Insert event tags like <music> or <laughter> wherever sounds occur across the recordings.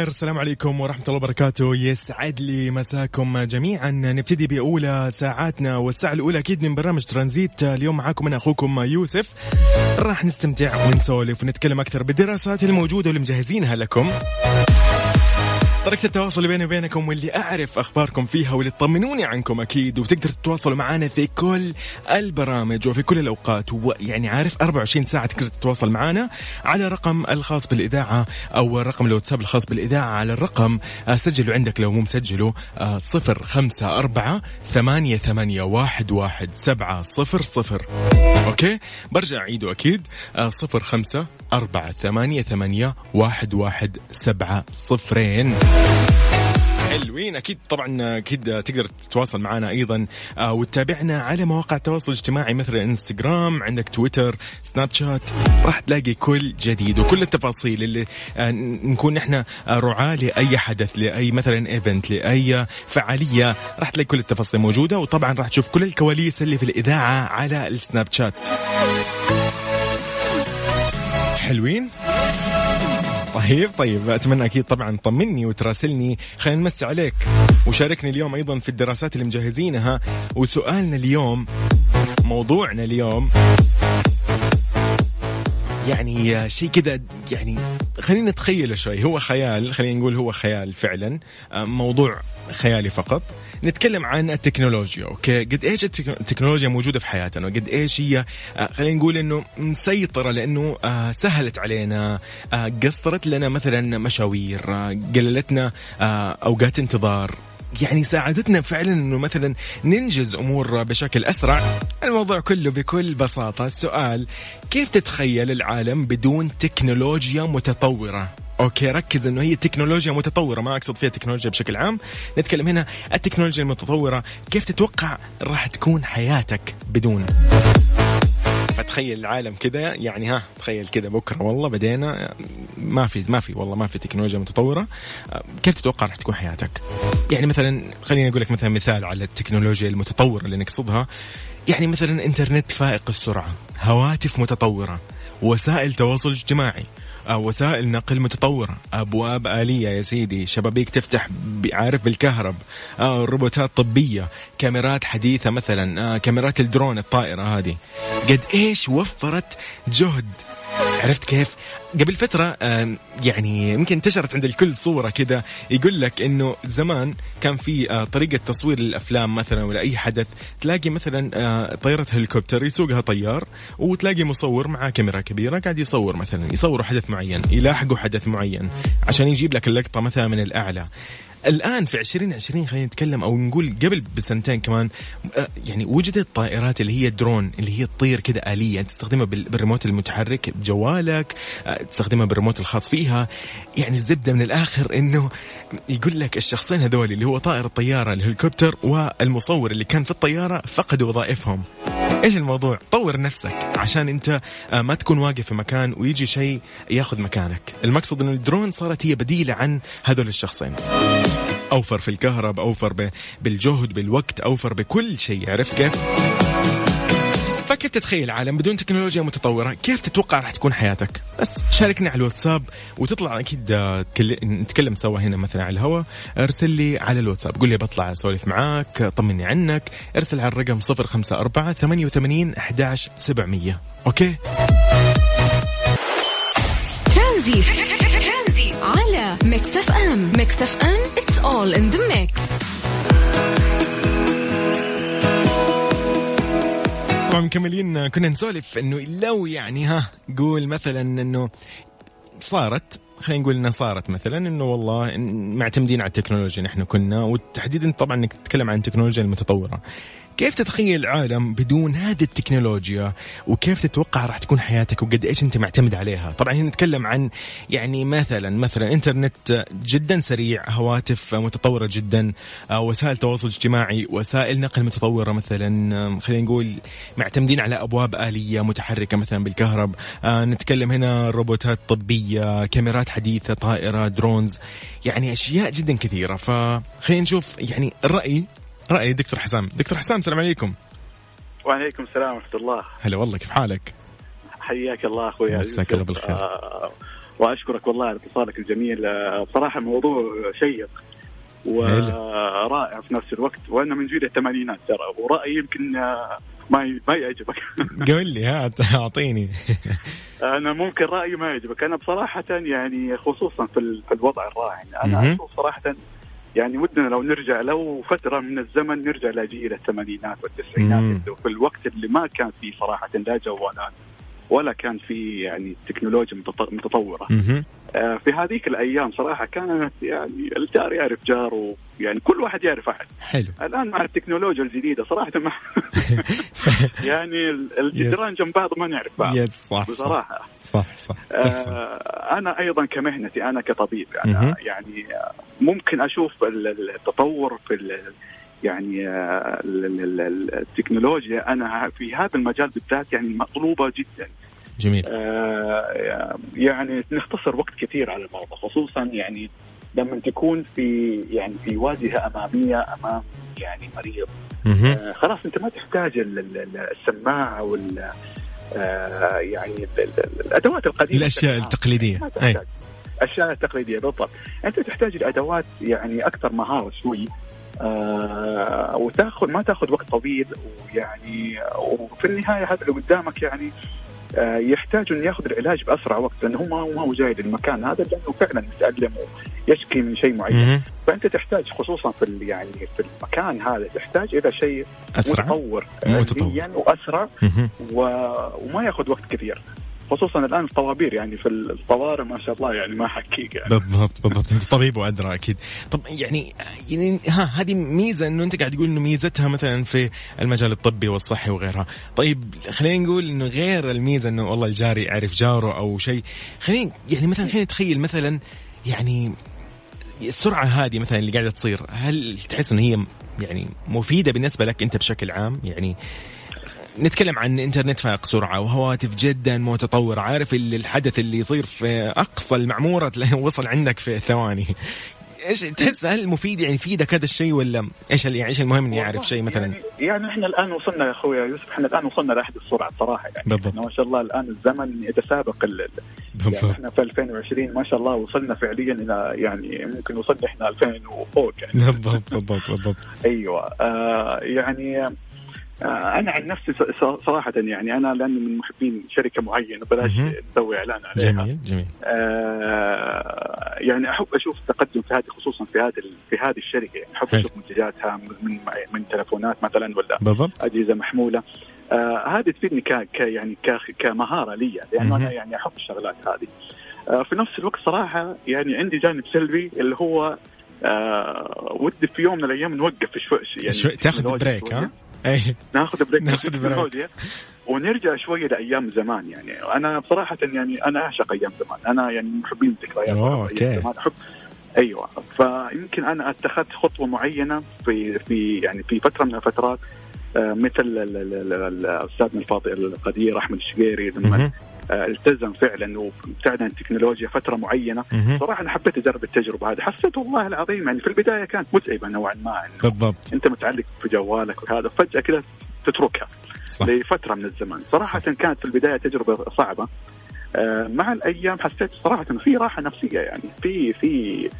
بالخير السلام عليكم ورحمة الله وبركاته. يسعد لي مساكم جميعا. نبتدي بأولى ساعاتنا والساعة الأولى أكيد من برنامج ترانزيت. اليوم معاكم أنا أخوكم يوسف. راح نستمتع ونسولف ونتكلم أكثر بالدراسات الموجودة واللي مجهزينها لكم. طريقة التواصل بيني وبينكم واللي أعرف أخباركم فيها واللي تطمنوني عنكم أكيد وتقدر تتواصلوا معنا في كل البرامج وفي كل الأوقات. ويعني عارف 24 ساعة تقدر تتواصل معنا على رقم الخاص بالإذاعة أو رقم الواتساب الخاص بالإذاعة على الرقم آه، سجلوا عندك لو مو مسجله آه، صفر خمسة أربعة ثمانية ثمانية واحد واحد سبعة صفر صفر. أوكي؟ برجع أعيده أكيد آه، صفر خمسة أربعة ثمانية ثمانية واحد واحد سبعة صفرين. حلوين أكيد طبعا أكيد تقدر تتواصل معنا أيضا آه، وتتابعنا على مواقع التواصل الاجتماعي مثل إنستغرام عندك تويتر سناب شات. راح تلاقي كل جديد وكل التفاصيل اللي آه، نكون إحنا رعاة لأي حدث لأي مثلا event لأي فعالية. راح تلاقي كل التفاصيل موجودة وطبعا راح تشوف كل الكواليس اللي في الإذاعة على السناب شات. حلوين. طيب طيب أتمنى أكيد طبعا طمني وتراسلني. خلينا نمسي عليك وشاركني اليوم أيضا في الدراسات اللي مجهزينها. وسؤالنا اليوم موضوعنا اليوم يعني شيء كذا يعني خلينا نتخيله شوي. هو خيال خلينا نقول هو خيال فعلا. موضوع خيالي فقط. نتكلم عن التكنولوجيا أوكي؟ قد إيش التكنولوجيا موجودة في حياتنا؟ وقد إيش هي؟ آه، خلينا نقول إنه مسيطرة لأنه آه، سهلت علينا آه، قصرت لنا مثلا مشاوير قللتنا أوقات انتظار. يعني ساعدتنا فعلا إنه مثلا ننجز أمور بشكل أسرع. الموضوع كله بكل بساطة. السؤال كيف تتخيل العالم بدون تكنولوجيا متطورة؟ أوكي ركز إنه هي تكنولوجيا متطورة. ما أقصد فيها تكنولوجيا بشكل عام. نتكلم هنا التكنولوجيا المتطورة. كيف تتوقع راح تكون حياتك بدون؟ فتخيل العالم كذا يعني ها تخيل كذا بكرة. والله بدينا ما في ما في والله ما في تكنولوجيا متطورة. كيف تتوقع راح تكون حياتك؟ يعني مثلا خليني أقول لك مثلا مثال على التكنولوجيا المتطورة اللي نقصدها. يعني مثلا إنترنت فائق السرعة، هواتف متطورة، وسائل تواصل اجتماعي، وسائل نقل متطورة. أبواب آلية يا سيدي. شبابيك تفتح عارف بالكهرب. آه، روبوتات طبية. كاميرات حديثة مثلا. آه، كاميرات الدرون الطائرة هذه. قد إيش وفرت جهد. عرفت كيف؟ قبل فترة يعني يمكن انتشرت عند الكل صورة كذا يقول لك إنه زمان كان في آه، طريقة تصوير الأفلام مثلا ولا أي حدث تلاقي مثلا آه، طيارة هليكوبتر يسوقها طيار وتلاقي مصور معاه كاميرا كبيرة قاعد يصور مثلا يصوروا حدث معين يلاحقوا حدث معين عشان يجيب لك اللقطة مثلا من الأعلى. الآن في 2020 خلينا نتكلم أو نقول قبل بسنتين كمان آه، يعني وجدت طائرات اللي هي درون اللي هي تطير كذا آلية تستخدمها بالريموت المتحرك بجوالك آه، تستخدمها بالريموت الخاص فيها. يعني الزبدة من الآخر إنه يقول لك الشخصين هذول اللي هو طائر الطيارة الهليكوبتر والمصور اللي كان في الطيارة فقدوا وظائفهم. إيش الموضوع؟ طور نفسك عشان أنت آه، ما تكون واقف في مكان ويجي شيء ياخذ مكانك. المقصد إن الدرون صارت هي بديلة عن هذول الشخصين. أوفر في الكهرب أوفر بالجهد بالوقت أوفر بكل شيء عرفت كيف؟ فكيف تتخيل عالم بدون تكنولوجيا متطورة كيف تتوقع راح تكون حياتك؟ بس شاركني على الواتساب وتطلع أكيد آه، نتكلم سوا هنا مثلا على الهواء. ارسل لي على الواتساب قول لي بطلع أسولف معاك طمني عنك. ارسل على الرقم 054 88 11 700 أوكي؟ ترانزيت على Mix FM. Mix FM it's all in the mix. مكملين كنا نسولف إنه لو يعني ها قول مثلا إنه صارت خلينا نقول إنها صارت مثلا إنه والله معتمدين على التكنولوجيا نحن كنا وتحديدا طبعا إنك تتكلم عن التكنولوجيا المتطورة. كيف تتخيل العالم بدون هذه التكنولوجيا؟ وكيف تتوقع راح تكون حياتك؟ وقد إيش أنت معتمد عليها؟ طبعا هنا نتكلم عن يعني مثلا مثلا إنترنت جدا سريع هواتف متطورة جدا آه، وسائل تواصل اجتماعي وسائل نقل متطورة مثلا خلينا نقول معتمدين على أبواب آلية متحركة مثلا بالكهرب. آه، نتكلم هنا روبوتات طبية كاميرات حديثة طائرة درونز يعني أشياء جدا كثيرة. فخلينا نشوف يعني الرأي رأي دكتور حسام. دكتور حسام السلام عليكم. وعليكم السلام ورحمة الله. هلا والله كيف حالك؟ حياك الله أخوي مساك الله بالخير. آه وأشكرك والله على اتصالك الجميل. آه، بصراحة موضوع شيق ورائع في نفس الوقت وأنا من جيل الثمانينات ترى ورأيي يمكن آه، ما ما يعجبك. <laughs> قول لي ها أعطيني. <laughs> أنا ممكن رأيي ما يعجبك. أنا بصراحة يعني خصوصا في الوضع الراهن أنا أشوف صراحة يعني ودنا لو نرجع لو فترة من الزمن نرجع لجيل الثمانينات والتسعينات في الوقت اللي ما كان فيه صراحة لا جوالات. ولا كان في يعني تكنولوجيا متطورة. آه في هذيك الأيام صراحة كانت يعني الجار يعرف جاره يعني كل واحد يعرف أحد. حلو. الآن مع التكنولوجيا الجديدة صراحة ما <laughs> يعني الجدران جنب بعض ما نعرف بعض. يس صح بصراحة. صح صح. آه أنا أيضا كمهنتي أنا كطبيب أنا يعني ممكن أشوف التطور في يعني آه، التكنولوجيا أنا في هذا المجال بالذات يعني مطلوبة جدا. جميل. آه يعني نختصر وقت كثير على الموضوع خصوصا يعني لما تكون في يعني في واجهه أمامية أمام يعني مريض. آه خلاص أنت ما تحتاج السماعه وال آه يعني الأدوات القديمة. الأشياء التقليدية. ما تحتاج. الأشياء التقليدية بالضبط. أنت تحتاج الأدوات يعني أكثر مهارة شوي. آه وتاخذ ما تاخذ وقت طويل ويعني وفي النهاية هذا اللي قدامك يعني آه يحتاج إنه ياخذ العلاج بأسرع وقت لأنه هو ما هو جاي للمكان هذا لأنه فعلا يتالم ويشكي من شيء معين. فأنت تحتاج خصوصا في يعني في المكان هذا تحتاج إلى شيء أسرع. متطور علميا وأسرع وما ياخذ وقت كثير. خصوصا الآن الطوابير يعني في الطوارئ ما شاء الله يعني ما حكيك يعني. بالضبط بالضبط. أنت طبيب وأدرى أكيد. طب يعني يعني ها هذه ميزة إنه أنت قاعد تقول إنه ميزتها مثلا في المجال الطبي والصحي وغيرها. طيب خلينا نقول إنه غير الميزة إنه والله الجاري يعرف جاره أو شيء. خلينا يعني مثلا خلينا نتخيل مثلا يعني السرعة هذه مثلا اللي قاعدة تصير هل تحس إنه هي يعني مفيدة بالنسبة لك أنت بشكل عام؟ يعني نتكلم عن إنترنت فائق سرعة وهواتف جدا متطوره عارف اللي الحدث اللي يصير في أقصى المعمورة؟ <laughs> وصل عندك في ثواني. إيش تحس هل مفيد؟ يعني يفيدك هذا الشيء ولا إيش يعني إيش المهم إني أعرف شيء مثلا؟ يعني, يعني إحنا الآن وصلنا يا أخوي يوسف إحنا الآن وصلنا لأحد السرعة صراحة يعني. بالضبط. ما شاء الله الآن الزمن يتسابق بالضبط يعني إحنا في 2020 ما شاء الله وصلنا فعليا إلى يعني ممكن وصلنا إحنا 2000 وفوق يعني. بالضبط بالضبط بالضبط. أيوه. آه يعني أنا عن نفسي صراحة يعني أنا لأني من محبين شركة معينة بلاش نسوي إعلان عليها. جميل جميل. آه يعني أحب أشوف التقدم في هذه خصوصا في هذه في هذه الشركة. يعني أحب أشوف منتجاتها من من تلفونات مثلا ولا بالضبط. أجهزة محمولة. آه هذه تفيدني ك يعني كمهارة لي لأنه أنا يعني أحب الشغلات هذه. آه في نفس الوقت صراحة يعني عندي جانب سلبي اللي هو آه ودي في يوم من الأيام نوقف شوي يعني شوي تاخذ break ها؟ اي ناخذ break ناخذ break ونرجع شوية لأيام زمان يعني. أنا بصراحة يعني أنا أعشق أيام زمان. أنا يعني محبين الذكريات أوكي. زمان. احب أيوه. فيمكن أنا اتخذت خطوة معينة في في يعني في فترة من الفترات آه، مثل الاستاذنا الفاضل القدير أحمد الشقيري لما التزم فعلا وابتعد عن التكنولوجيا فترة معينة. صراحة أنا حبيت أجرب التجربة هذه. حسيت والله العظيم يعني في البداية كانت متعبة نوعا ما. بالضبط. أنت متعلق في جوالك وهذا فجأة كذا تتركها صح. لفترة من الزمان صراحة صح. كانت في البداية تجربة صعبة. آه مع الأيام حسيت صراحة في راحة نفسية يعني. في في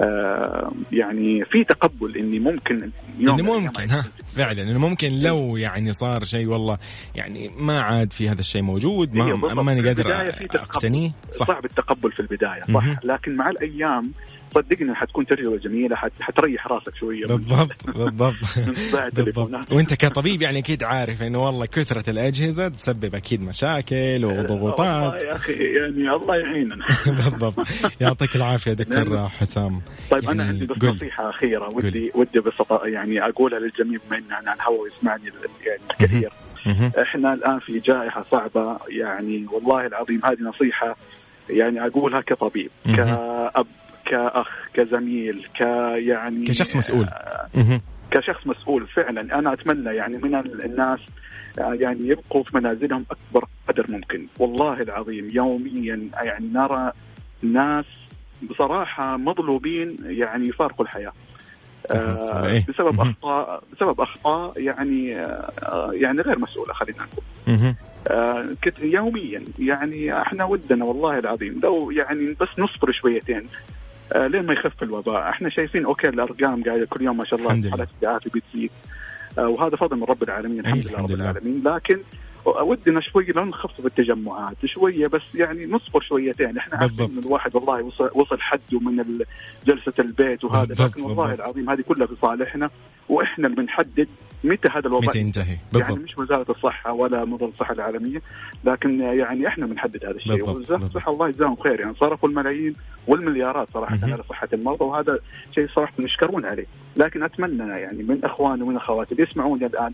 آه يعني في تقبل إني ممكن يوم إنه ممكن ها فعلا إنه ممكن لو يعني صار شيء والله يعني ما عاد في هذا الشيء موجود ما ماني قادر أقتنيه. صح. صعب التقبل في البداية صح. لكن مع الأيام صدقني حتكون تجربة جميلة حتريح راسك شوية. بالضبط <laughs> بالضبط. بالضبط. وانت كطبيب يعني أكيد عارف إنه والله كثرة الأجهزة تسبب أكيد مشاكل وضغوطات. والله يا أخي يعني الله يعيننا. <laughs> بالضبط. يعطيك العافية دكتور حسام. طيب يعني أنا عندي بس نصيحة أخيرة. ودي ودي بس يعني أقولها للجميع بما إن على الهواء يسمعني يعني الكثير. إحنا الآن في جائحة صعبة. يعني والله العظيم هذه نصيحة يعني أقولها كطبيب كأب. كأخ كزميل كيعني كشخص مسؤول. آه كشخص مسؤول فعلا. أنا أتمنى يعني من الناس آه، يعني يبقوا في منازلهم أكبر قدر ممكن. والله العظيم يوميا يعني نرى ناس بصراحة مظلومين يعني يفارقوا الحياة. آه إيه؟ بسبب اخطاء بسبب أخطاء يعني آه يعني غير مسؤولة خلينا نقول. آه يوميا يعني إحنا ودنا والله العظيم. لو يعني بس نصبر شويتين لين ما يخف الوباء. إحنا شايفين أوكي الأرقام قاعدة كل يوم ما شاء الله حالات التعافي بتزيد. آه وهذا فضل من رب العالمين الحمد, لله رب العالمين. لكن ودنا شوي لو نخفف التجمعات شوية بس يعني نصبر شويتين. إحنا عارفين ان الواحد والله وصل, وصل حده من جلسة البيت وهذا لكن والله العظيم هذه كلها في صالحنا وإحنا اللي بنحدد متى هذا الوباء؟ متى ينتهي؟ بالضبط. يعني مش وزارة الصحة ولا منظمه الصحة العالمية لكن يعني إحنا بنحدد هذا الشيء. وزارة الصحة الله يجزاهم خير. يعني صرفوا الملايين والمليارات صراحة على صحة المرضى وهذا شيء صراحة نشكرون عليه. لكن أتمنى يعني من إخواني ومن أخواتي اللي يسمعوني الآن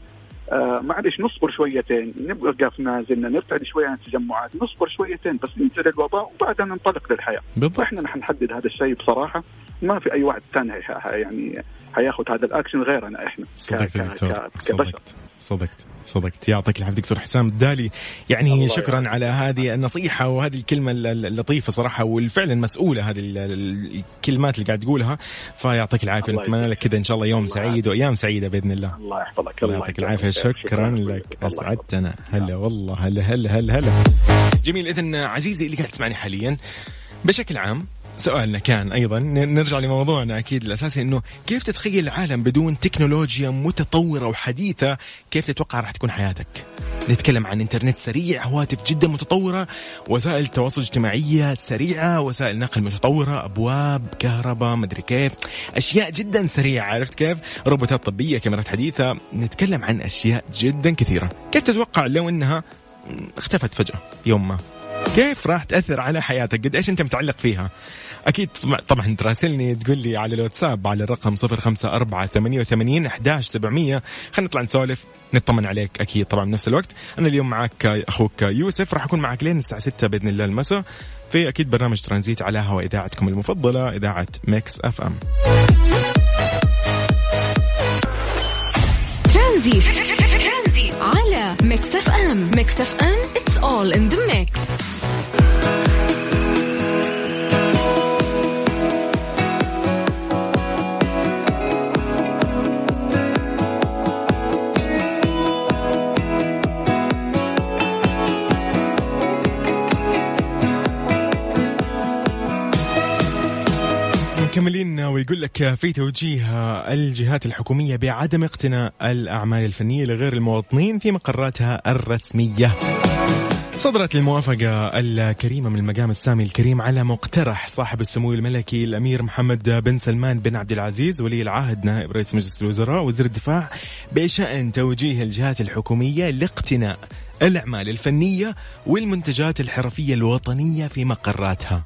آه معلش نصبر شويتين. نبقى في نازلنا نرتعد شوية عن التجمعات. نصبر شويتين بس ينزل الوباء وبعدها ننطلق للحياة. بالضبط. إحنا نحن نحدد هذا الشيء بصراحة. ما في أي واحد ثاني يعني حياخذ هذا الأكشن غيرنا إحنا. صدقت دكتور صدقت صدقت صدقت. يعطيك العافية دكتور حسام الدالي. يعني شكرا يعني. على هذه النصيحة وهذه الكلمة اللطيفة صراحة والفعلا مسؤولة هذه الكلمات اللي قاعد تقولها. فيعطيك العافية. نتمنى لك كذا إن شاء الله يوم سعيد وأيام سعيدة بإذن الله. الله يحفظك. الله يعطيك العافية. شكرا, شكرا. لك. أسعدتنا. هلا والله. هلا هلا هلا هلا. جميل. اذا عزيزي اللي قاعد تسمعني حاليا. بشكل عام سؤالنا كان أيضا. نرجع لموضوعنا أكيد الأساسي إنه كيف تتخيل العالم بدون تكنولوجيا متطورة وحديثة؟ كيف تتوقع راح تكون حياتك؟ نتكلم عن إنترنت سريع هواتف جدا متطورة وسائل تواصل اجتماعية سريعة وسائل نقل متطورة أبواب كهرباء مدري كيف. أشياء جدا سريعة عرفت كيف؟ روبوتات طبية كاميرات حديثة. نتكلم عن أشياء جدا كثيرة. كيف تتوقع لو إنها اختفت فجأة؟ يوم ما. كيف راح تأثر على حياتك؟ قد إيش أنت متعلق فيها؟ أكيد طبعا تراسلني تقول لي على الواتساب على الرقم 054 88 11700 خلينا نطلع نسولف نطمن عليك أكيد طبعا بنفس الوقت. أنا اليوم معك أخوك يوسف راح أكون معك لين الساعة 6 بإذن الله المساء في أكيد برنامج ترانزيت على هوا إذاعتكم المفضلة إذاعة Mix FM. ترانزيت على ميكس أف أم. ميكس أف أم اول ان ذا ميكس مكملين ويقول لك في توجيه الجهات الحكومية بعدم اقتناء الأعمال الفنية لغير المواطنين في مقراتها الرسمية. صدرت الموافقة الكريمة من المقام السامي الكريم على مقترح صاحب السمو الملكي الأمير محمد بن سلمان بن عبد العزيز ولي العهد نائب رئيس مجلس الوزراء وزير الدفاع بشأن توجيه الجهات الحكومية لاقتناء الأعمال الفنية والمنتجات الحرفية الوطنية في مقراتها.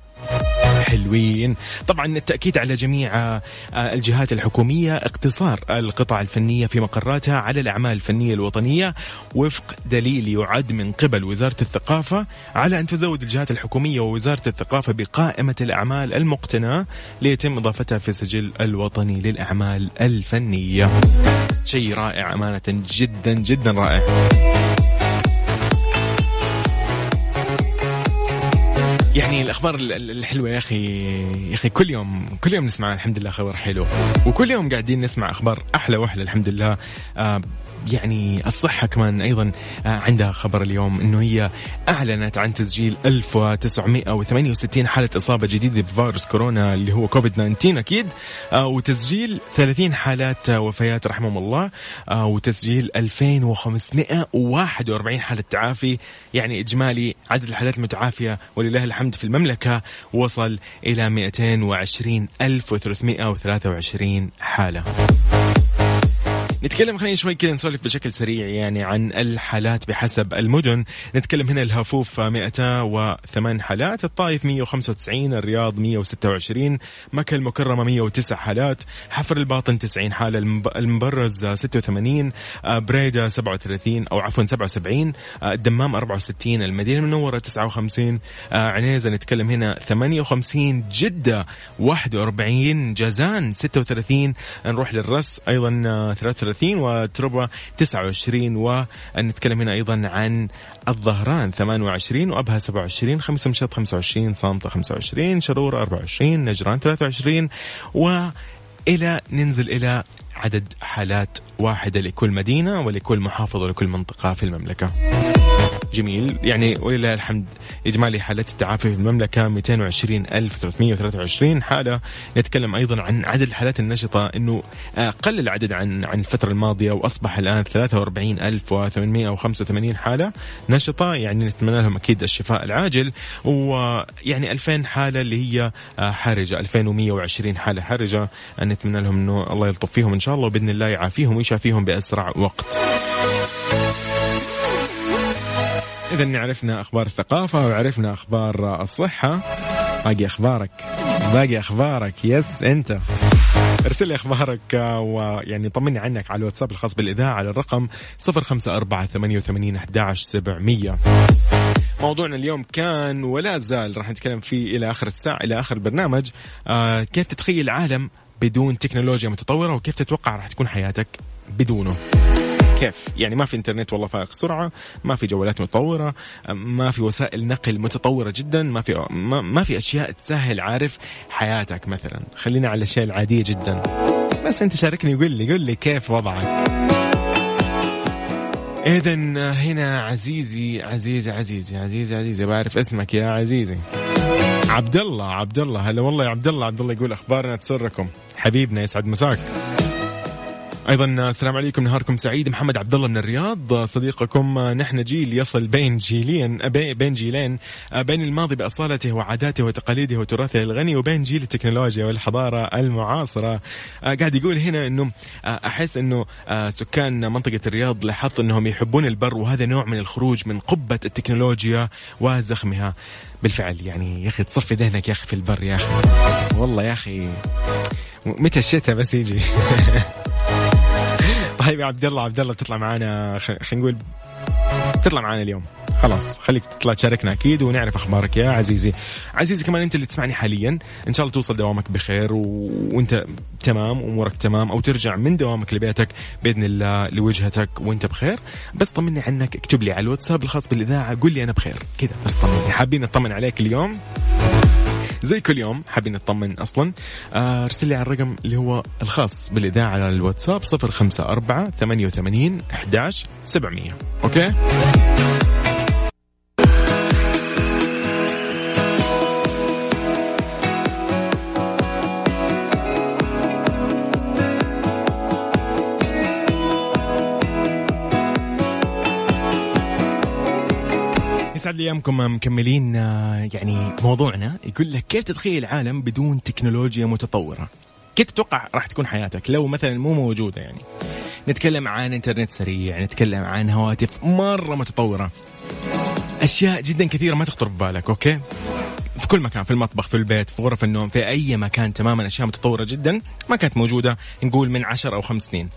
حلوين. طبعا التأكيد على جميع آه، الجهات الحكومية اقتصار القطع الفنية في مقراتها على الأعمال الفنية الوطنية وفق دليل يعد من قبل وزارة الثقافة على أن تزود الجهات الحكومية ووزارة الثقافة بقائمة الأعمال المقتناة ليتم إضافتها في السجل الوطني للأعمال الفنية. شيء رائع أمانة جدا جدا رائع. يعني <laughs> الأخبار الحلوة يا أخي يا أخي كل يوم كل يوم نسمع الحمد لله خبر حلو وكل يوم قاعدين نسمع أخبار أحلى وأحلى الحمد لله. آه يعني الصحة كمان أيضا آه، عندها خبر اليوم أنه هي أعلنت عن تسجيل 1968 حالة إصابة جديدة بفيروس كورونا اللي هو كوفيد 19 أكيد آه، وتسجيل 30 حالات وفيات رحمهم الله آه، وتسجيل 2541 حالة تعافي. يعني إجمالي عدد الحالات المتعافية ولله الحمد في المملكة وصل إلى 220323 حالة. نتكلم خلينا شوي كذا نسولف بشكل سريع يعني عن الحالات بحسب المدن. نتكلم هنا الهفوف 208 حالات الطائف 195 الرياض 126 مكة المكرمة 109 حالات حفر الباطن 90 حالة المبرز 86 بريدة 37 أو عفوا 77 الدمام 64 المدينة المنورة 59 عنيزة نتكلم هنا 58 جدة 41 جازان 36 نروح للرس أيضا 33 33 وتربة 29 ونتكلم هنا أيضا عن الظهران 28 وأبها 27 خمسة مشط 25 صامتة 25 شرور 24 نجران 23 و إلى ننزل إلى عدد حالات واحدة لكل مدينة ولكل محافظة ولكل منطقة في المملكة. جميل. يعني ولله الحمد إجمالي حالات التعافي في المملكة 220323 حالة نتكلم أيضا عن عدد الحالات النشطة أنه قل العدد عن عن الفترة الماضية وأصبح الآن 43885 حالة نشطة يعني نتمنى لهم أكيد الشفاء العاجل. ويعني 2000 حالة اللي هي حرجة 2120 حالة حرجة نتمنى لهم أنه الله يلطف فيهم إن شاء الله وبإذن الله يعافيهم ويشافيهم بأسرع وقت. إذا عرفنا أخبار الثقافة وعرفنا أخبار الصحة. باقي أخبارك. باقي أخبارك. يس أنت. ارسل لي أخبارك ويعني طمني عنك على الواتساب الخاص بالإذاعة على الرقم 054 88 11 700 موضوعنا اليوم كان ولا زال راح نتكلم فيه إلى آخر الساعة إلى آخر البرنامج آه كيف تتخيل عالم بدون تكنولوجيا متطورة وكيف تتوقع راح تكون حياتك بدونه؟ كيف يعني ما في إنترنت والله فائق سرعة ما في جوالات متطوره ما في وسائل نقل متطورة جدا ما في ما, ما في أشياء تسهل عارف حياتك مثلا. خلينا على الأشياء العادية جدا. بس أنت شاركني قول لي قول لي كيف وضعك؟ اذا هنا عزيزي عزيزي عزيزي عزيزي عزيزي بعرف اسمك يا عزيزي. عبد الله عبد الله هلا والله يا عبد الله عبد الله يقول أخبارنا تسركم. حبيبنا يسعد مساك. أيضا السلام عليكم نهاركم سعيد. محمد عبد الله من الرياض. صديقكم نحن جيل يصل بين جيلين بين جيلين بين الماضي بأصالته وعاداته وتقاليده وتراثه الغني وبين جيل التكنولوجيا والحضارة المعاصرة. قاعد يقول هنا إنه أحس إنه سكان منطقة الرياض لاحظت إنهم يحبون البر وهذا نوع من الخروج من قبة التكنولوجيا وزخمها. بالفعل يعني يا أخي تصفي ذهنك يا أخي في البر يا أخي. والله يا أخي متى الشتاء بس يجي؟ <laughs> يا عبد الله عبد الله تطلع معنا خلينا نقول تطلع معنا اليوم. خلاص خليك تطلع تشاركنا أكيد ونعرف أخبارك يا عزيزي. عزيزي كمان أنت اللي تسمعني حاليا. إن شاء الله توصل دوامك بخير و... وأنت تمام أمورك تمام أو ترجع من دوامك لبيتك بإذن الله لوجهتك وأنت بخير. بس طمني عنك اكتب لي على الواتساب الخاص بالإذاعة قول لي أنا بخير. كذا بس طمني. حابين نطمن عليك اليوم؟ زي كل يوم حابين نطمن أصلا. آه، ارسل لي على الرقم اللي هو الخاص بالإذاعة على الواتساب 054 88 11 700 أوكي؟ يسعد لي ايامكم مكملين آه، يعني موضوعنا يقول لك كيف تتخيل عالم بدون تكنولوجيا متطورة؟ كيف تتوقع راح تكون حياتك لو مثلا مو موجودة يعني؟ نتكلم عن إنترنت سريع نتكلم عن هواتف مرة متطورة. أشياء جدا كثيرة ما تخطر في بالك أوكي؟ في كل مكان في المطبخ في البيت في غرف النوم في أي مكان تماما أشياء متطورة جدا ما كانت موجودة نقول من عشر أو خمس سنين.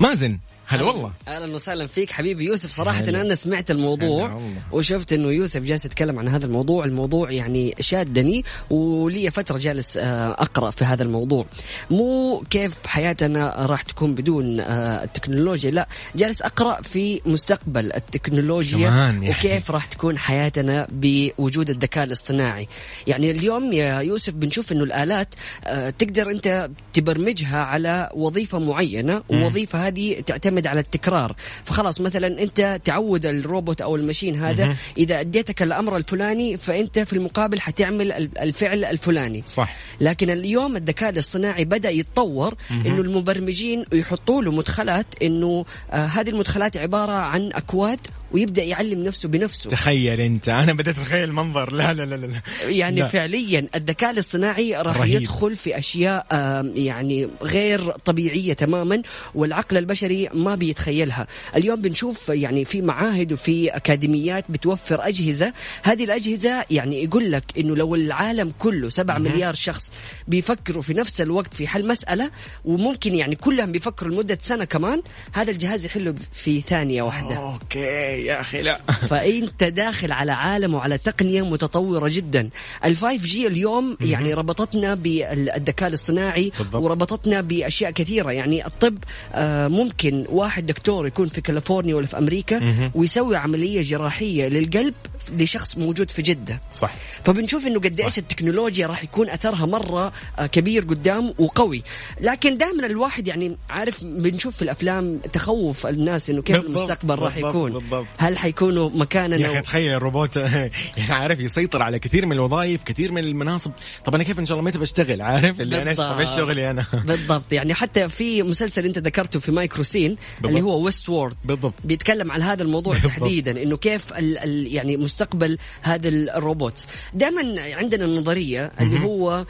مازن هلا والله. أهلا وسهلا فيك حبيبي يوسف. صراحة هلا. أنا سمعت الموضوع وشفت إنه يوسف جالس يتكلم عن هذا الموضوع. الموضوع يعني شادني ولي فترة جالس آه، أقرأ في هذا الموضوع. مو كيف حياتنا راح تكون بدون آه، التكنولوجيا. لا جالس أقرأ في مستقبل التكنولوجيا وكيف راح تكون حياتنا بوجود الذكاء الاصطناعي. يعني اليوم يا يوسف بنشوف إنه الآلات آه، تقدر أنت تبرمجها على وظيفة معينة. والوظيفه هذه تعتمد يعتمد على التكرار. فخلاص مثلا أنت تعود الروبوت أو المشين هذا إذا أديتك الأمر الفلاني فأنت في المقابل حتعمل الفعل الفلاني. صح. لكن اليوم الذكاء الاصطناعي بدأ يتطور إنه المبرمجين يحطوا له مدخلات إنه آه هذه المدخلات عبارة عن أكواد ويبدأ يعلم نفسه بنفسه. تخيل أنت. <laughs> أنا بدأت أتخيل المنظر. لا لا لا لا يعني لا. فعليا الذكاء الاصطناعي راح رهيب. يدخل في أشياء يعني غير طبيعية تماما والعقل البشري ما بيتخيلها. اليوم بنشوف يعني في معاهد وفي أكاديميات بتوفر أجهزة. هذه الأجهزة يعني يقول لك إنه لو العالم كله 7 مليار شخص بيفكروا في نفس الوقت في حل مسألة وممكن يعني كلهم بيفكروا لمدة سنة كمان هذا الجهاز يحله في ثانية واحدة. أوكي. يا أخي لا. <laughs> فانت داخل على عالم وعلى تقنية متطورة جدا ال 5G اليوم يعني ربطتنا بالذكاء الاصطناعي بالضبط. وربطتنا بأشياء كثيرة. يعني الطب آه، ممكن واحد دكتور يكون في كاليفورنيا ولا في أمريكا ويسوي عملية جراحية للقلب لشخص موجود في جدة. صح. فبنشوف إنه قد إيش التكنولوجيا راح يكون أثرها مرة آه، كبير قدام وقوي. لكن دائما الواحد يعني عارف بنشوف في الأفلام تخوف الناس إنه كيف بالضبط المستقبل راح يكون. بالضبط. هل حيكونوا مكاننا يا أخي تخيل الروبوت <laughs> يعني عارف يسيطر على كثير من الوظائف كثير من المناصب. طب أنا كيف إن شاء الله متى بشتغل عارف؟ اللي أنا إيش شغلي أنا. <laughs> بالضبط. يعني حتى في مسلسل أنت ذكرته في مايكرو سين اللي هو Westworld بالضبط. بيتكلم عن هذا الموضوع بالضبط. تحديدا إنه كيف ال ال يعني مستقبل هذا ال robots دائما عندنا النظرية اللي هو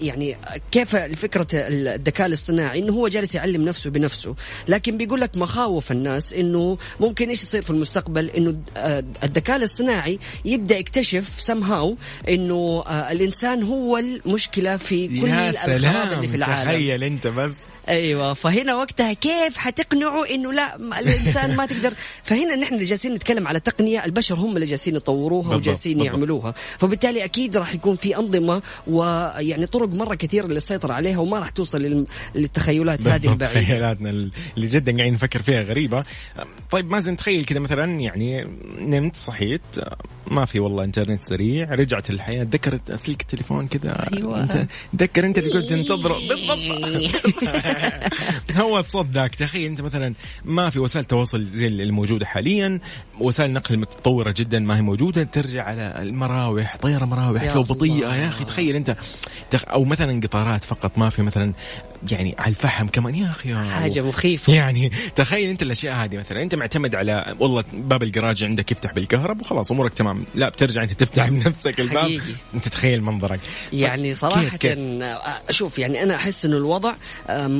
يعني كيف فكرة الذكاء الاصطناعي إنه هو جالس يعلم نفسه بنفسه. لكن بيقول لك مخاوف الناس إنه ممكن إيش يصير في المستقبل إنه آه، الذكاء الاصطناعي يبدأ يكتشف سم هاو إنه آه، الإنسان هو المشكلة في كل الخراب اللي في العالم. تخيل أنت بس. أيوه فهنا وقتها كيف حتقنعوا إنه لا الإنسان ما تقدر؟ <laughs> فهنا نحن اللي جالسين نتكلم على تقنية البشر هم اللي جالسين يطوروها وجالسين يعملوها. فبالتالي أكيد راح يكون في أنظمة ويعني طرق مرة كثيرة للسيطره عليها وما راح توصل للتخيلات هذه البعيدة. تخيلاتنا اللي جدا قاعدين نفكر فيها غريبة. طيب مازن تخيل كذا مثلا يعني نمت صحيت ما في والله إنترنت سريع رجعت الحياة تذكرت سلك التليفون كذا أيوه. أنت تذكر أنت اللي كنت تنتظره بالضبط. <laughs> هو الصوت ذاك. تخيل أنت مثلا ما في وسائل تواصل زي الموجودة حاليا وسائل النقل متطورة جدا ما هي موجودة ترجع على المراوح طيارة مراوح لو بطيئة. يا أخي تخيل أنت أو مثلا قطارات فقط ما في مثلا يعني على الفحم كمان. يا أخي حاجة مخيفة. يعني تخيل أنت الأشياء هذه مثلا. أنت معتمد على والله باب الجراج عندك يفتح بالكهرب وخلاص أمورك تمام. لا بترجع أنت تفتح بنفسك الباب. حقيقي. أنت تخيل منظرك. يعني صراحة كيف أشوف يعني أنا أحس إنه الوضع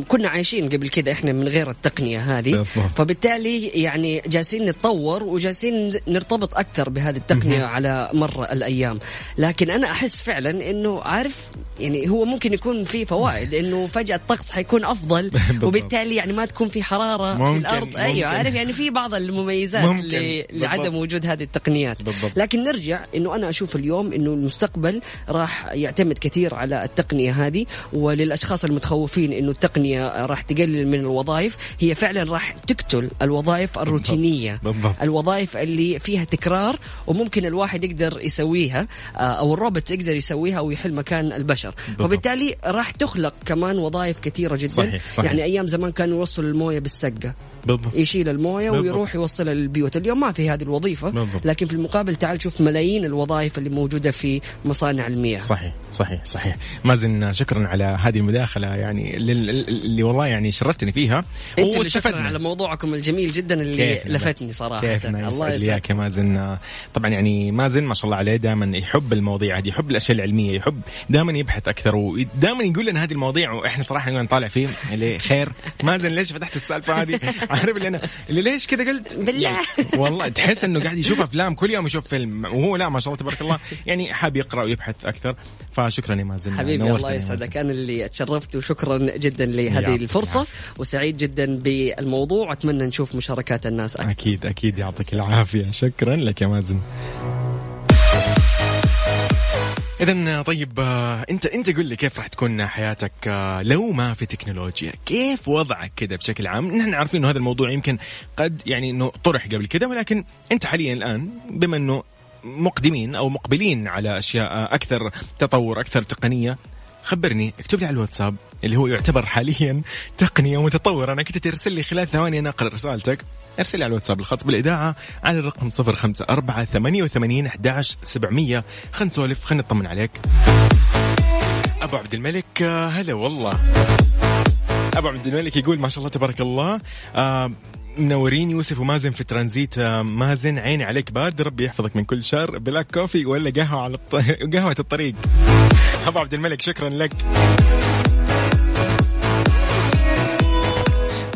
كنا عايشين قبل كذا إحنا من غير التقنية هذه. فبالتالي يعني جالسين نتطور وجالسين نرتبط أكثر بهذه التقنية على مر الأيام. لكن أنا أحس فعلا إنه عارف يعني هو ممكن يكون في فوائد إنه فجأة الطقس حيكون أفضل. <laughs> وبالتالي يعني ما تكون في حرارة ممكن في الأرض ممكن. أيوه عارف يعني في بعض المميزات ممكن. لعدم وجود هذه التقنيات. بالضبط. لكن نرجع إنه أنا أشوف اليوم إنه المستقبل راح يعتمد كثير على التقنية هذه وللأشخاص المتخوفين إنه التقنية راح تقلل من الوظائف هي فعلا راح تقتل الوظائف الروتينية. بالضبط. الوظائف اللي فيها تكرار وممكن الواحد يقدر يسويها آه، أو الروبوت يقدر يسويها أو يحل مكان البشر. بالضبط. فبالتالي راح تخلق كمان وظائف كثيرة جدا صحيح. صحيح. يعني أيام زمان كانوا يوصلوا الموية بالسقة بالضبط. يشيل المويه بالضبط. ويروح يوصلها للبيوت اليوم ما في هذه الوظيفة بالضبط. لكن في المقابل تعال شوف ملايين الوظائف اللي موجودة في مصانع المياه. صحيح صحيح صحيح. مازن شكرا على هذه المداخلة يعني اللي والله يعني شرفتني فيها. أنت اللي شكرا على موضوعكم الجميل جدا اللي لفتني صراحة. كيف الله يسعدك. يا مازن. طبعا يعني مازن ما شاء الله عليه دائما يحب المواضيع هذه يحب الأشياء العلمية يحب دائما يبحث أكثر ودائما يقول لنا هذه المواضيع وإحنا صراحة نطالع فيه اللي خير مازن ليش فتحت السالفة هذه؟ <laughs> عارف اللي أنا اللي ليش كذا قلت؟ بالله. يعني والله تحس إنه قاعد يشوف أفلام كل يوم يشوف فيلم. وهو لا ما شاء الله تبارك الله. يعني حاب يقرأ ويبحث أكثر. فشكرا يا مازن. حبيبي الله يسعدك. أنا اللي تشرفت وشكرا جدا لهذه الفرصة. وسعيد جدا بالموضوع. واتمنى نشوف مشاركات الناس أكثر. أكيد أكيد. يعطيك العافية. شكرا لك يا مازن. اذا طيب آه، أنت أنت قل لي كيف راح تكون حياتك آه، لو ما في تكنولوجيا؟ كيف وضعك كذا بشكل عام؟ نحن عارفين إنه هذا الموضوع يمكن قد يعني إنه طرح قبل كذا ولكن أنت حاليا الآن بما إنه مقدمين أو مقبلين على أشياء أكثر تطور أكثر تقنية خبرني اكتب لي على الواتساب. اللي هو يعتبر حاليا تقنيه متطوره أنا كنت ترسل لي خلال ثواني أنا أقرأ رسالتك. ارسل لي على الواتساب الخاص بالإذاعة على الرقم 054 88 11 700 خلينا نسولف خلينا نطمن عليك. أبو عبد الملك هلا والله. أبو عبد الملك يقول ما شاء الله تبارك الله آه منورين. يوسف ومازن في ترانزيت. آه، مازن عيني عليك بارد. ربي يحفظك من كل شر. black coffee ولا قهوة على الط... <laughs> قهوة الطريق. أبو عبد الملك شكرا لك.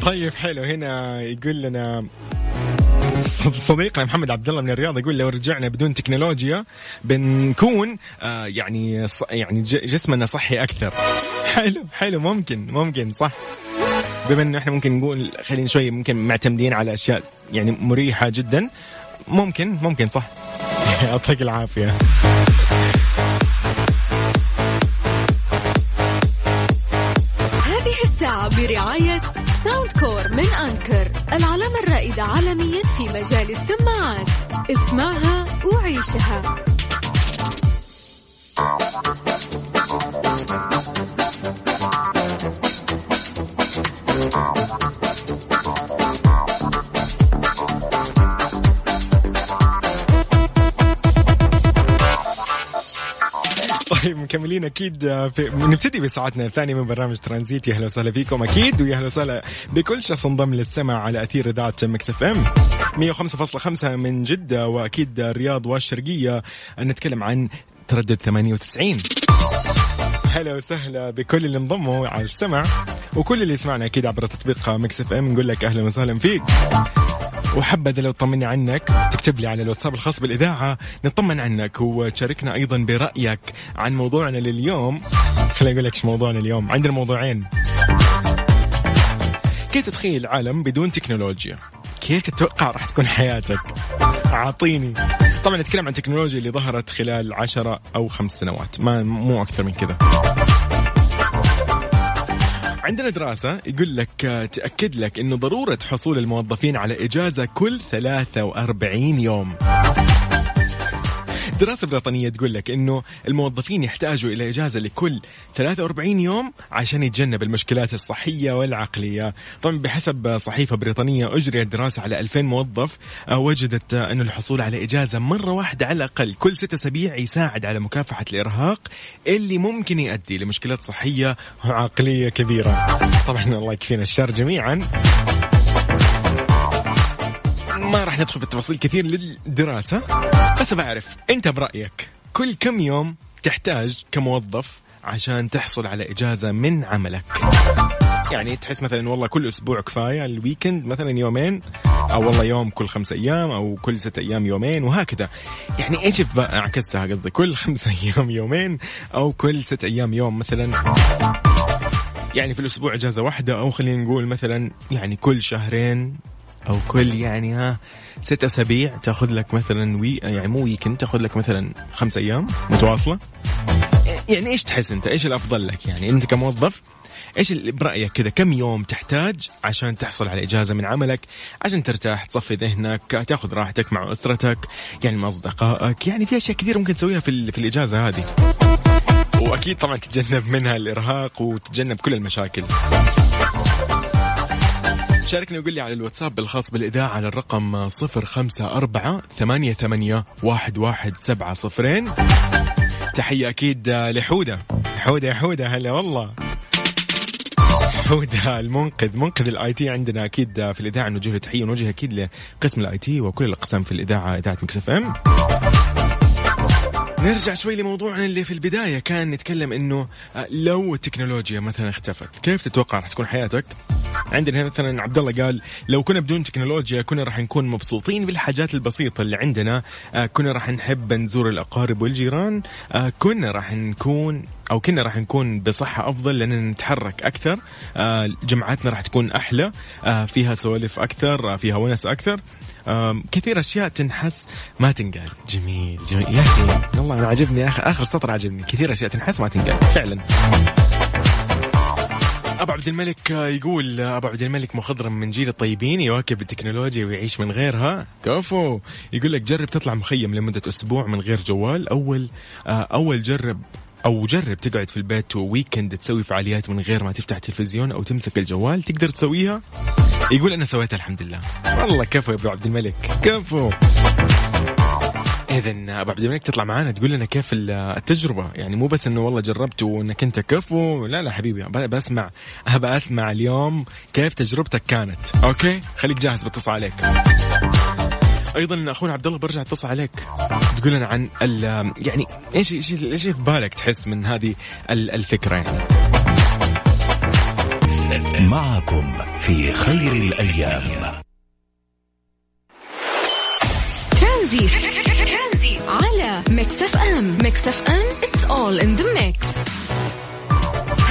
طيب حلو. هنا يقول لنا صديقنا محمد عبد الله من الرياض يقول لو رجعنا بدون تكنولوجيا بنكون آه يعني يعني جسمنا صحي أكثر. حلو حلو. ممكن ممكن صح. بما إنه إحنا ممكن نقول خلينا شوي ممكن معتمدين على أشياء يعني مريحة جدا ممكن ممكن صح. <laughs> يعطيك العافية. هذه الساعة برعاية ساوند كور من أنكر العلامة الرائدة عالميا في مجال السماعات. اسمعها وعيشها. مكملين أكيد آه، في نبتدي بساعتنا الثانية من برنامج ترانزيت يا أهلا وسهلا فيكم أكيد ويا أهلا وسهلا بكل شخص انضم للسمع على أثير إذاعة Mix FM. 105.5 من جدة وأكيد الرياض والشرقية. نتكلم عن تردد 98 هلا وسهلا بكل اللي انضموا على السمع وكل اللي يسمعنا أكيد عبر تطبيق Mix FM. نقول لك أهلا وسهلا فيك. وحبذا لو طمني عنك تكتب لي على الواتساب الخاص بالإذاعة نطمن عنك وتشاركنا أيضا برأيك عن موضوعنا لليوم. خليني أقول لك إيش موضوعنا اليوم. عندنا موضوعين كيف تتخيل عالم بدون تكنولوجيا؟ كيف تتوقع راح تكون حياتك؟ أعطيني. طبعا نتكلم عن التكنولوجيا اللي ظهرت خلال عشرة أو خمس سنوات ما مو أكثر من كذا. عندنا دراسة يقول لك تأكد لك أنه ضرورة حصول الموظفين على إجازة كل 43 يوم. دراسة بريطانية تقول لك إنه الموظفين يحتاجوا إلى إجازة لكل 43 يوم عشان يتجنب المشكلات الصحية والعقلية. طبعا بحسب صحيفة بريطانية أجريت دراسة على 2000 موظف آه، وجدت انه الحصول على إجازة مرة واحدة على الأقل كل ستة أسابيع يساعد على مكافحة الإرهاق اللي ممكن يؤدي لمشكلات صحية وعقلية كبيرة. طبعا الله يكفينا الشر جميعا. ما راح ندخل في التفاصيل كثير للدراسة بس بعرف أنت برأيك كل كم يوم تحتاج كموظف عشان تحصل على إجازة من عملك؟ يعني تحس مثلا والله كل أسبوع كفاية الويكند مثلا يومين أو والله يوم كل خمسة أيام أو كل ستة أيام يومين وهكذا. يعني إيش عكستها قصدي؟ كل خمسة <laughs> أيام يومين أو كل ستة أيام يوم مثلا؟ يعني في الأسبوع إجازة واحدة أو خلينا نقول مثلا يعني كل شهرين أو كل يعني ها ست أسابيع تاخذ لك مثلا وي يعني مو ويكند تاخذ لك مثلا خمس أيام متواصلة. يعني إيش تحس أنت؟ إيش الأفضل لك؟ يعني أنت كموظف إيش برأيك كذا كم يوم تحتاج عشان تحصل على إجازة من عملك عشان ترتاح تصفي ذهنك تاخذ راحتك مع أسرتك يعني مع أصدقائك؟ يعني في أشياء كثير ممكن تسويها في, في الإجازة هذه. وأكيد طبعا تتجنب منها الإرهاق وتتجنب كل المشاكل. شاركني وقول لي على الواتساب الخاص بالإذاعة على الرقم صفر خمسة أربعة ثمانية, ثمانية واحد, واحد سبعة صفرين. تحية أكيد لحودة. حودة يا حودة هلا والله. حودة المنقذ. منقذ ال IT عندنا أكيد في الإذاعة. نوجه له تحية ونوجه أكيد لقسم ال IT وكل الأقسام في الإذاعة إذاعة Mix FM. نرجع شوي لموضوعنا اللي في البداية. كان نتكلم إنه آه، لو التكنولوجيا مثلا اختفت كيف تتوقع راح تكون حياتك؟ عندنا هنا مثلا عبد الله قال لو كنا بدون تكنولوجيا كنا راح نكون مبسوطين بالحاجات البسيطة اللي عندنا. آه، كنا راح نحب نزور الأقارب والجيران. آه، كنا راح نكون أو كنا راح نكون بصحة أفضل لأننا نتحرك أكثر. جمعاتنا راح تكون أحلى. فيها سوالف أكثر فيها ونس أكثر. كثير أشياء تنحس ما تنقال. جميل جميل. يا أخي والله أنا عجبني اخر آخر سطر عجبني كثير أشياء تنحس ما تنقال فعلا. أبو عبد الملك يقول أبو عبد الملك مخضرم من جيل الطيبين يواكب التكنولوجيا ويعيش من غيرها. كفو. يقول لك جرب تطلع مخيم لمدة أسبوع من غير جوال. أول آه، أول جرب أو جرب تقعد في البيت ويكند تسوي فعاليات من غير ما تفتح تلفزيون أو تمسك الجوال تقدر تسويها؟ يقول أنا سويتها الحمد لله. والله كفو يا أبو عبد الملك. كفو. اذا أبو عبد الملك تطلع معانا تقول لنا كيف التجربة؟ يعني مو بس إنه والله جربت وإنك أنت كفو لا لا حبيبي بسمع ابى أسمع اليوم كيف تجربتك كانت. أوكي؟ خليك جاهز بتصل عليك. أيضا أخونا عبد الله برجع اتصل عليك. تقول لنا عن يعني إيش إيش إيش في بالك تحس من هذه الفكرة يعني؟ معكم في خير الأيام. ترانزيت على Mix FM. Mix FM it's all in the mix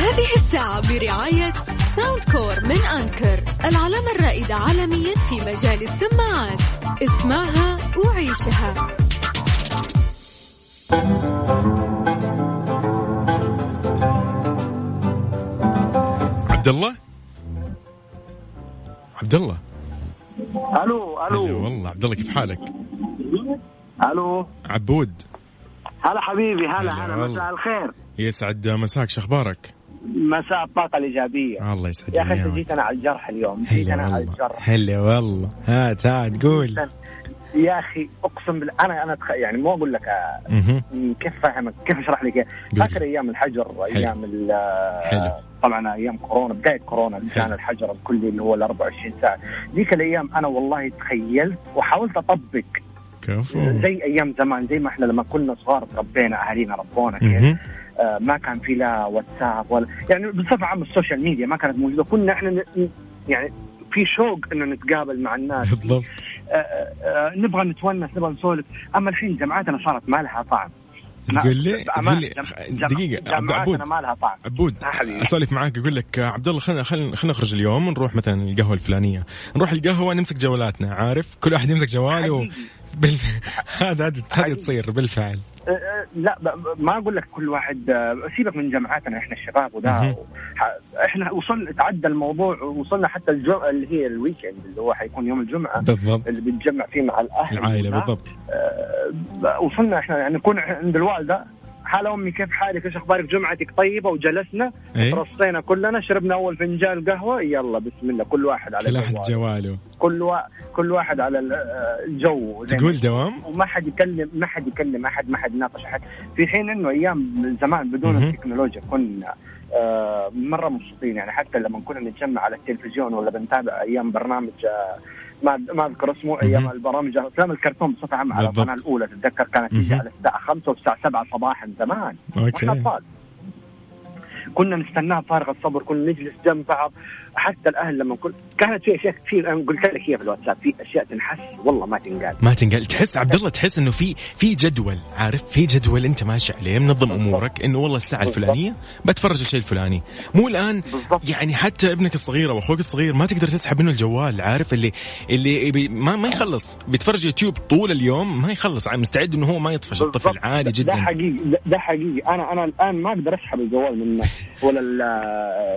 هذه الساعة برعاية Soundcore من Anker العلامة الرائدة عالميا في مجال السماعات. اسمعها وعيشها. عبد الله عبد الله ألو. ألو والله. عبد الله كيف حالك؟ ألو. عبود. هلا حبيبي هلا هلا. مساء الخير. يسعد مساك شو أخبارك؟ مساء الطاقة الإيجابية. الله يسعد يا أخي أنت. جيت أنا على الجرح اليوم. جيت أنا على الجرح. هلا والله. هات هات قول. يا أخي أقسم بالله أنا أنا أتخ... يعني مو أقول لك آه،. كيف فاهمك كيف أشرح لك. فاكر أيام الحجر أيام ال- حلو. طبعا أيام كورونا بداية كورونا كان الحجر الكلي اللي هو ال 24 ساعة. ذيك الأيام أنا والله تخيلت وحاولت أطبق. كفو. زي أيام زمان زي ما إحنا لما كنا صغار تربينا أهالينا ربونا كيف. آه، ما كان في لا واتساب ولا يعني بصفة عامة ال social media ما كانت موجودة. كنا إحنا يعني في شوق إنه نتقابل مع الناس. بالضبط. آه، آه، آه، نبغى نتونس نبغى نسولف. أما الحين جامعاتنا صارت ما لها طعم. تقول لي تقول لي دقيقة عبود. جامعاتنا ما لها طعم. عبود آه حبيبي. أسولف معاك أقول لك آه، عبد الله خلينا خلينا خلينا نخرج اليوم نروح مثلا القهوة الفلانية. نروح القهوة نمسك جوالاتنا عارف؟ كل واحد يمسك جواله. بال... هذا <laughs> هذا هذا حقيقي. تصير بالفعل. آه، آه، لا ما أقول لك كل واحد آه، سيبك من جامعاتنا إحنا الشباب وده إحنا وصلنا تعدى الموضوع وصلنا حتى الجو اللي هي الويكند اللي هو حيكون يوم الجمعة. بالضبط. اللي بنتجمع فيه مع الأهل العائلة. بالضبط. آه، وصلنا إحنا يعني نكون عند الوالدة. حال أمي كيف حالك؟ إيش أخبارك؟ جمعتك طيبة وجلسنا؟ إيه. رصينا كلنا شربنا أول فنجان قهوة. يلا بسم الله. كل واحد على كل واحد جواله. كل وا... كل واحد على ال- الجو. تقول دوام؟ وما حد يكلم ما حد يكلم أحد ما حد يناقش أحد. في حين إنه أيام زمان بدون. التكنولوجيا كنا آه مرة مبسوطين. يعني حتى لما كنا نتجمع على التلفزيون ولا بنتابع أيام برنامج آه ما ما أذكر اسمه أيام. البرامج أفلام الكرتون بصفة عامة على. القناة الأولى تتذكر كانت تيجي. على الساعة 5 والساعة 7 صباحا زمان أوكي كنا نستناها فارغ الصبر كنا نجلس جنب بعض حتى الأهل لما كنت كانت في أشياء كثير. أنا قلت لك هي في الواتساب في أشياء تنحس. والله ما تنقال. ما تنقل تحس عبد الله تحس إنه في في جدول. عارف؟ في جدول أنت ماشي عليه. منظم أمورك. إنه والله الساعة. الفلانية بتفرج الشيء الفلاني. مو الآن بالضبط. يعني حتى ابنك الصغير أو أخوك الصغير ما تقدر تسحب منه الجوال. عارف؟ اللي اللي ما ما يخلص. بيتفرج يوتيوب طول اليوم ما يخلص. مستعد إنه هو ما يطفش الطفل. بالضبط. عادي ده جدا. حقيقي. ده- ده حقيقي. أنا أنا الآن ما أقدر أسحب الجوال من ولا ال-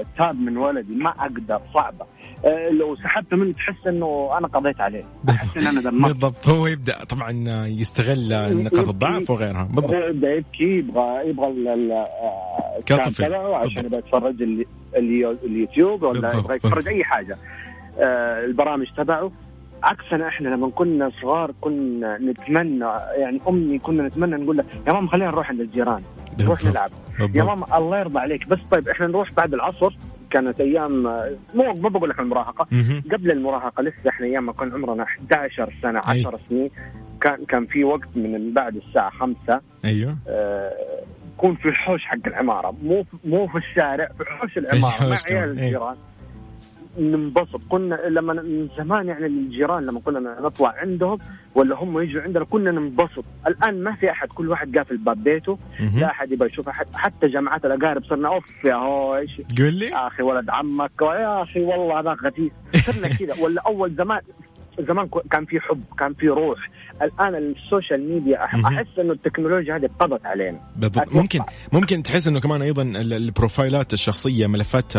التاب من ولدي. ما أقدر. صعبة أه، لو سحبته منه تحس إنه أنا قضيت عليه أحس إن أنا دمرت بالضبط هو يبدأ طبعا يستغل نقاط الضعف وغيرها بالضبط هو يبدأ يبكي يبغى يبغى آه، كطفل. تبعه عشان. يبغى يتفرج ال- اليو- اليوتيوب ولا. يبغى يتفرج أي حاجة آه، البرامج تبعه عكسنا إحنا لما كنا صغار كنا نتمنى يعني أمي كنا نتمنى نقول لها يا ماما خلينا نروح عند الجيران نروح. نلعب يا ماما الله يرضى عليك بس طيب إحنا نروح بعد العصر كانت أيام آه، مو ما بقول لك المراهقة. قبل المراهقة لسه إحنا أيام ما كان عمرنا 11 سنة أي. 10 سنين كان كان في وقت من بعد الساعة 5 أيوه آه، يكون في الحوش حق العمارة مو مو في الشارع في حوش العمارة مع عيال. الجيران ننبسط. كنا لما من زمان يعني الجيران لما كنا نطلع عندهم ولا هم يجوا عندنا كنا ننبسط. الآن ما في أحد كل واحد قافل باب بيته. لا أحد يبغى يشوف أحد. حتى جماعات الأقارب صرنا أوف يا هو إيش قول لي. يا أخي ولد عمك. يا أخي والله هذا غثيث. صرنا كذا. ولا أول زمان زمان كان في حب كان في روح. الآن ال social media. أحس إنه التكنولوجيا هذه قضت علينا. بالضبط. ممكن ممكن تحس إنه كمان أيضا ال- البروفايلات الشخصية ملفات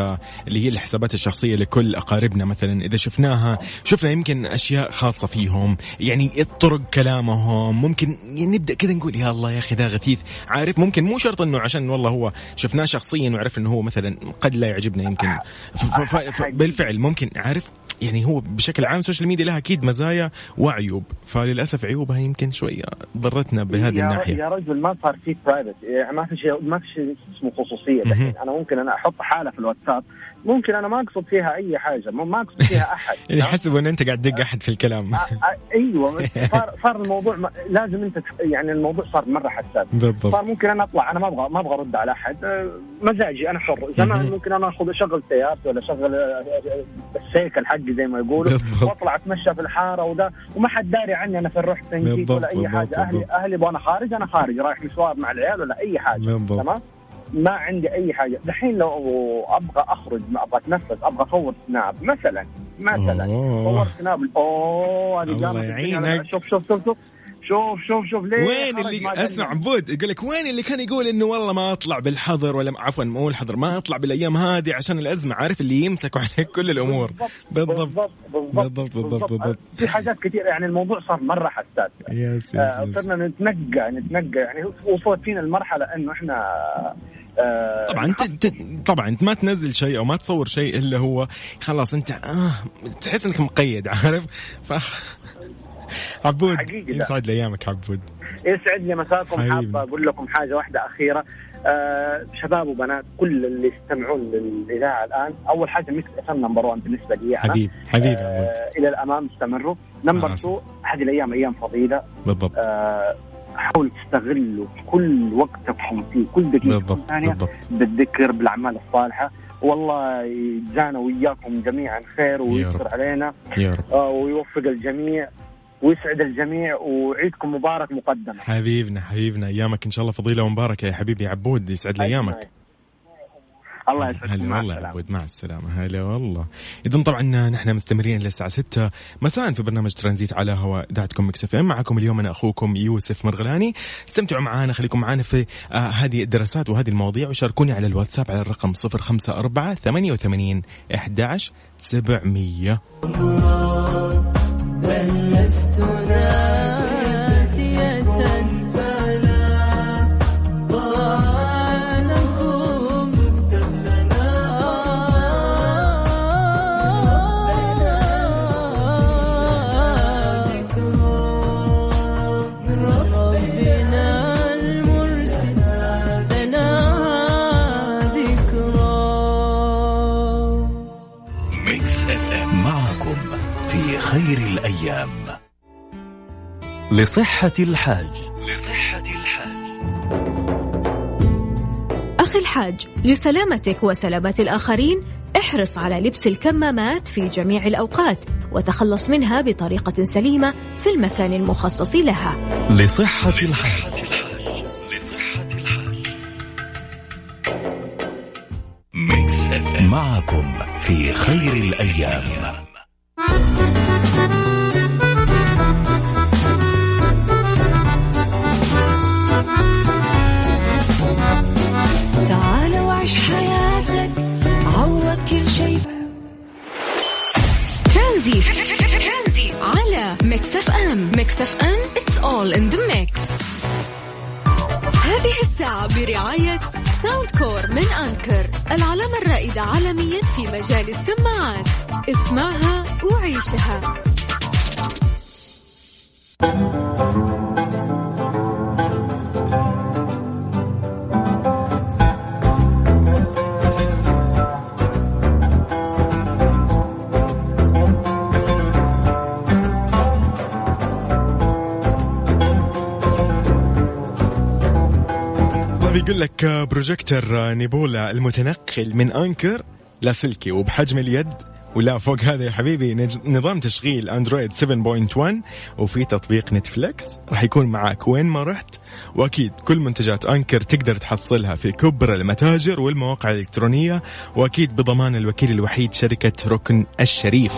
اللي هي الحسابات الشخصية لكل أقاربنا مثلا. إذا شفناها شفنا يمكن أشياء خاصة فيهم. يعني طرق كلامهم. ممكن نبدأ كذا نقول يا الله يا أخي ذا غثيث. عارف ممكن مو شرط إنه عشان والله هو شفناه شخصيا وعرف إنه هو مثلا قد لا يعجبنا يمكن. ف- ف- ف- بالفعل ممكن عارف يعني هو بشكل عام ال social media لها أكيد مزايا وعيوب. فللأسف عيوبها يمكن شوية ضرتنا بهذه يا الناحية. يا رجل ما صار في private يعني ما في شيء ما في شيء اسمه خصوصية. الحين أنا ممكن أنا أحط حالة في الواتساب. ممكن أنا ما أقصد فيها أي حاجة ما أقصد فيها <laughs> أحد يعني يحسبوا إن أنت قاعد تدق أحد في الكلام أيوه <laughs> صار صار الموضوع ما- لازم أنت يعني الموضوع صار مرة حساس بالضبط صار ممكن أنا أطلع أنا ما أبغى ما أبغى أرد على أحد آه، مزاجي أنا حر زمان. ممكن أنا آخذ اشغل سيارتي ولا اشغل آه، آه، السيكل حقي زي ما يقولوا. وأطلع أتمشى في الحارة وده وما حد داري عني أنا في الروح تنجيت بالضبط، ولا أي حاجة أهلي. أهلي وأنا خارج أنا خارج رايح مشوار مع العيال ولا أي حاجة. تمام ما عندي أي حاجة. دحين لو أبغى أخرج ما أبغى أتنفس أبغى اصور سناب مثلا مثلا. صور سناب. أوه هذه الله يعينك شوف شوف شوف شوف. شوف شوف شوف ليه وين اللي أسمع عبود يقول لك وين اللي كان يقول إنه والله ما أطلع بالحظر ولا عفوا مو الحظر ما أطلع بالأيام هذه عشان الأزمة عارف اللي يمسكوا عليك <laughs> كل الأمور. بالضبط بالضبط. بالضبط, بالضبط, بالضبط, في حاجات كثير يعني الموضوع صار مرة حساس. يس يس صرنا نتنقى نتنقى يعني وصلت فينا المرحلة إنه إحنا آه طبعا انت طبعا انت ما تنزل شيء أو ما تصور شيء إلا هو خلاص انت آه تحس إنك مقيد عارف؟ ف عبود يسعد لي أيامك عبود. يسعد لي مساكم حاب أقول لكم حاجة واحدة أخيرة. آه شباب وبنات كل اللي يستمعون للإذاعة الآن أول حاجة Mix FM number 1 بالنسبة لي أنا. حبيب حبيب آه إلى الأمام استمروا. number 2 هذه الأيام أيام فضيلة. بالضبط. آه حاولوا تستغلوا كل وقتكم في كل دقيقة ثانية بالذكر بالأعمال الصالحة. والله يجزانا وياكم جميعا خير ويستر علينا. يا رب. آه ويوفق الجميع ويسعد الجميع وعيدكم مبارك مقدما حبيبنا حبيبنا. أيامك إن شاء الله فضيلة ومباركة يا حبيبي عبود يسعد لي أيامك. الله يسعدك هلا والله يا عبود مع السلامة. هلا والله. إذا طبعا نحن مستمرين للساعة 6 مساء في برنامج ترانزيت على هواء إذاعتكم Mix FM. معكم اليوم أنا أخوكم يوسف مرغلاني. استمتعوا معنا خليكم معنا في آه هذه الدراسات وهذه المواضيع وشاركوني على الواتساب على الرقم 054 88 11 700 لصحة الحاج. لصحة الحاج. أخي الحاج لسلامتك وسلامة الآخرين احرص على لبس الكمامات في جميع الأوقات وتخلص منها بطريقة سليمة في المكان المخصص لها. لصحة الحاج. لصحة الحاج. معكم في خير الأيام. مجال السماعات. اسمعها وعيشها. يقول لك projector Nebula المتنقل من Anker لاسلكي وبحجم اليد ولا فوق هذا يا حبيبي نظام تشغيل أندرويد 7.1 وفي تطبيق نتفليكس. راح يكون معك وين ما رحت وأكيد كل منتجات Anker تقدر تحصلها في كبرى المتاجر والمواقع الإلكترونية وأكيد بضمان الوكيل الوحيد شركة ركن الشريف.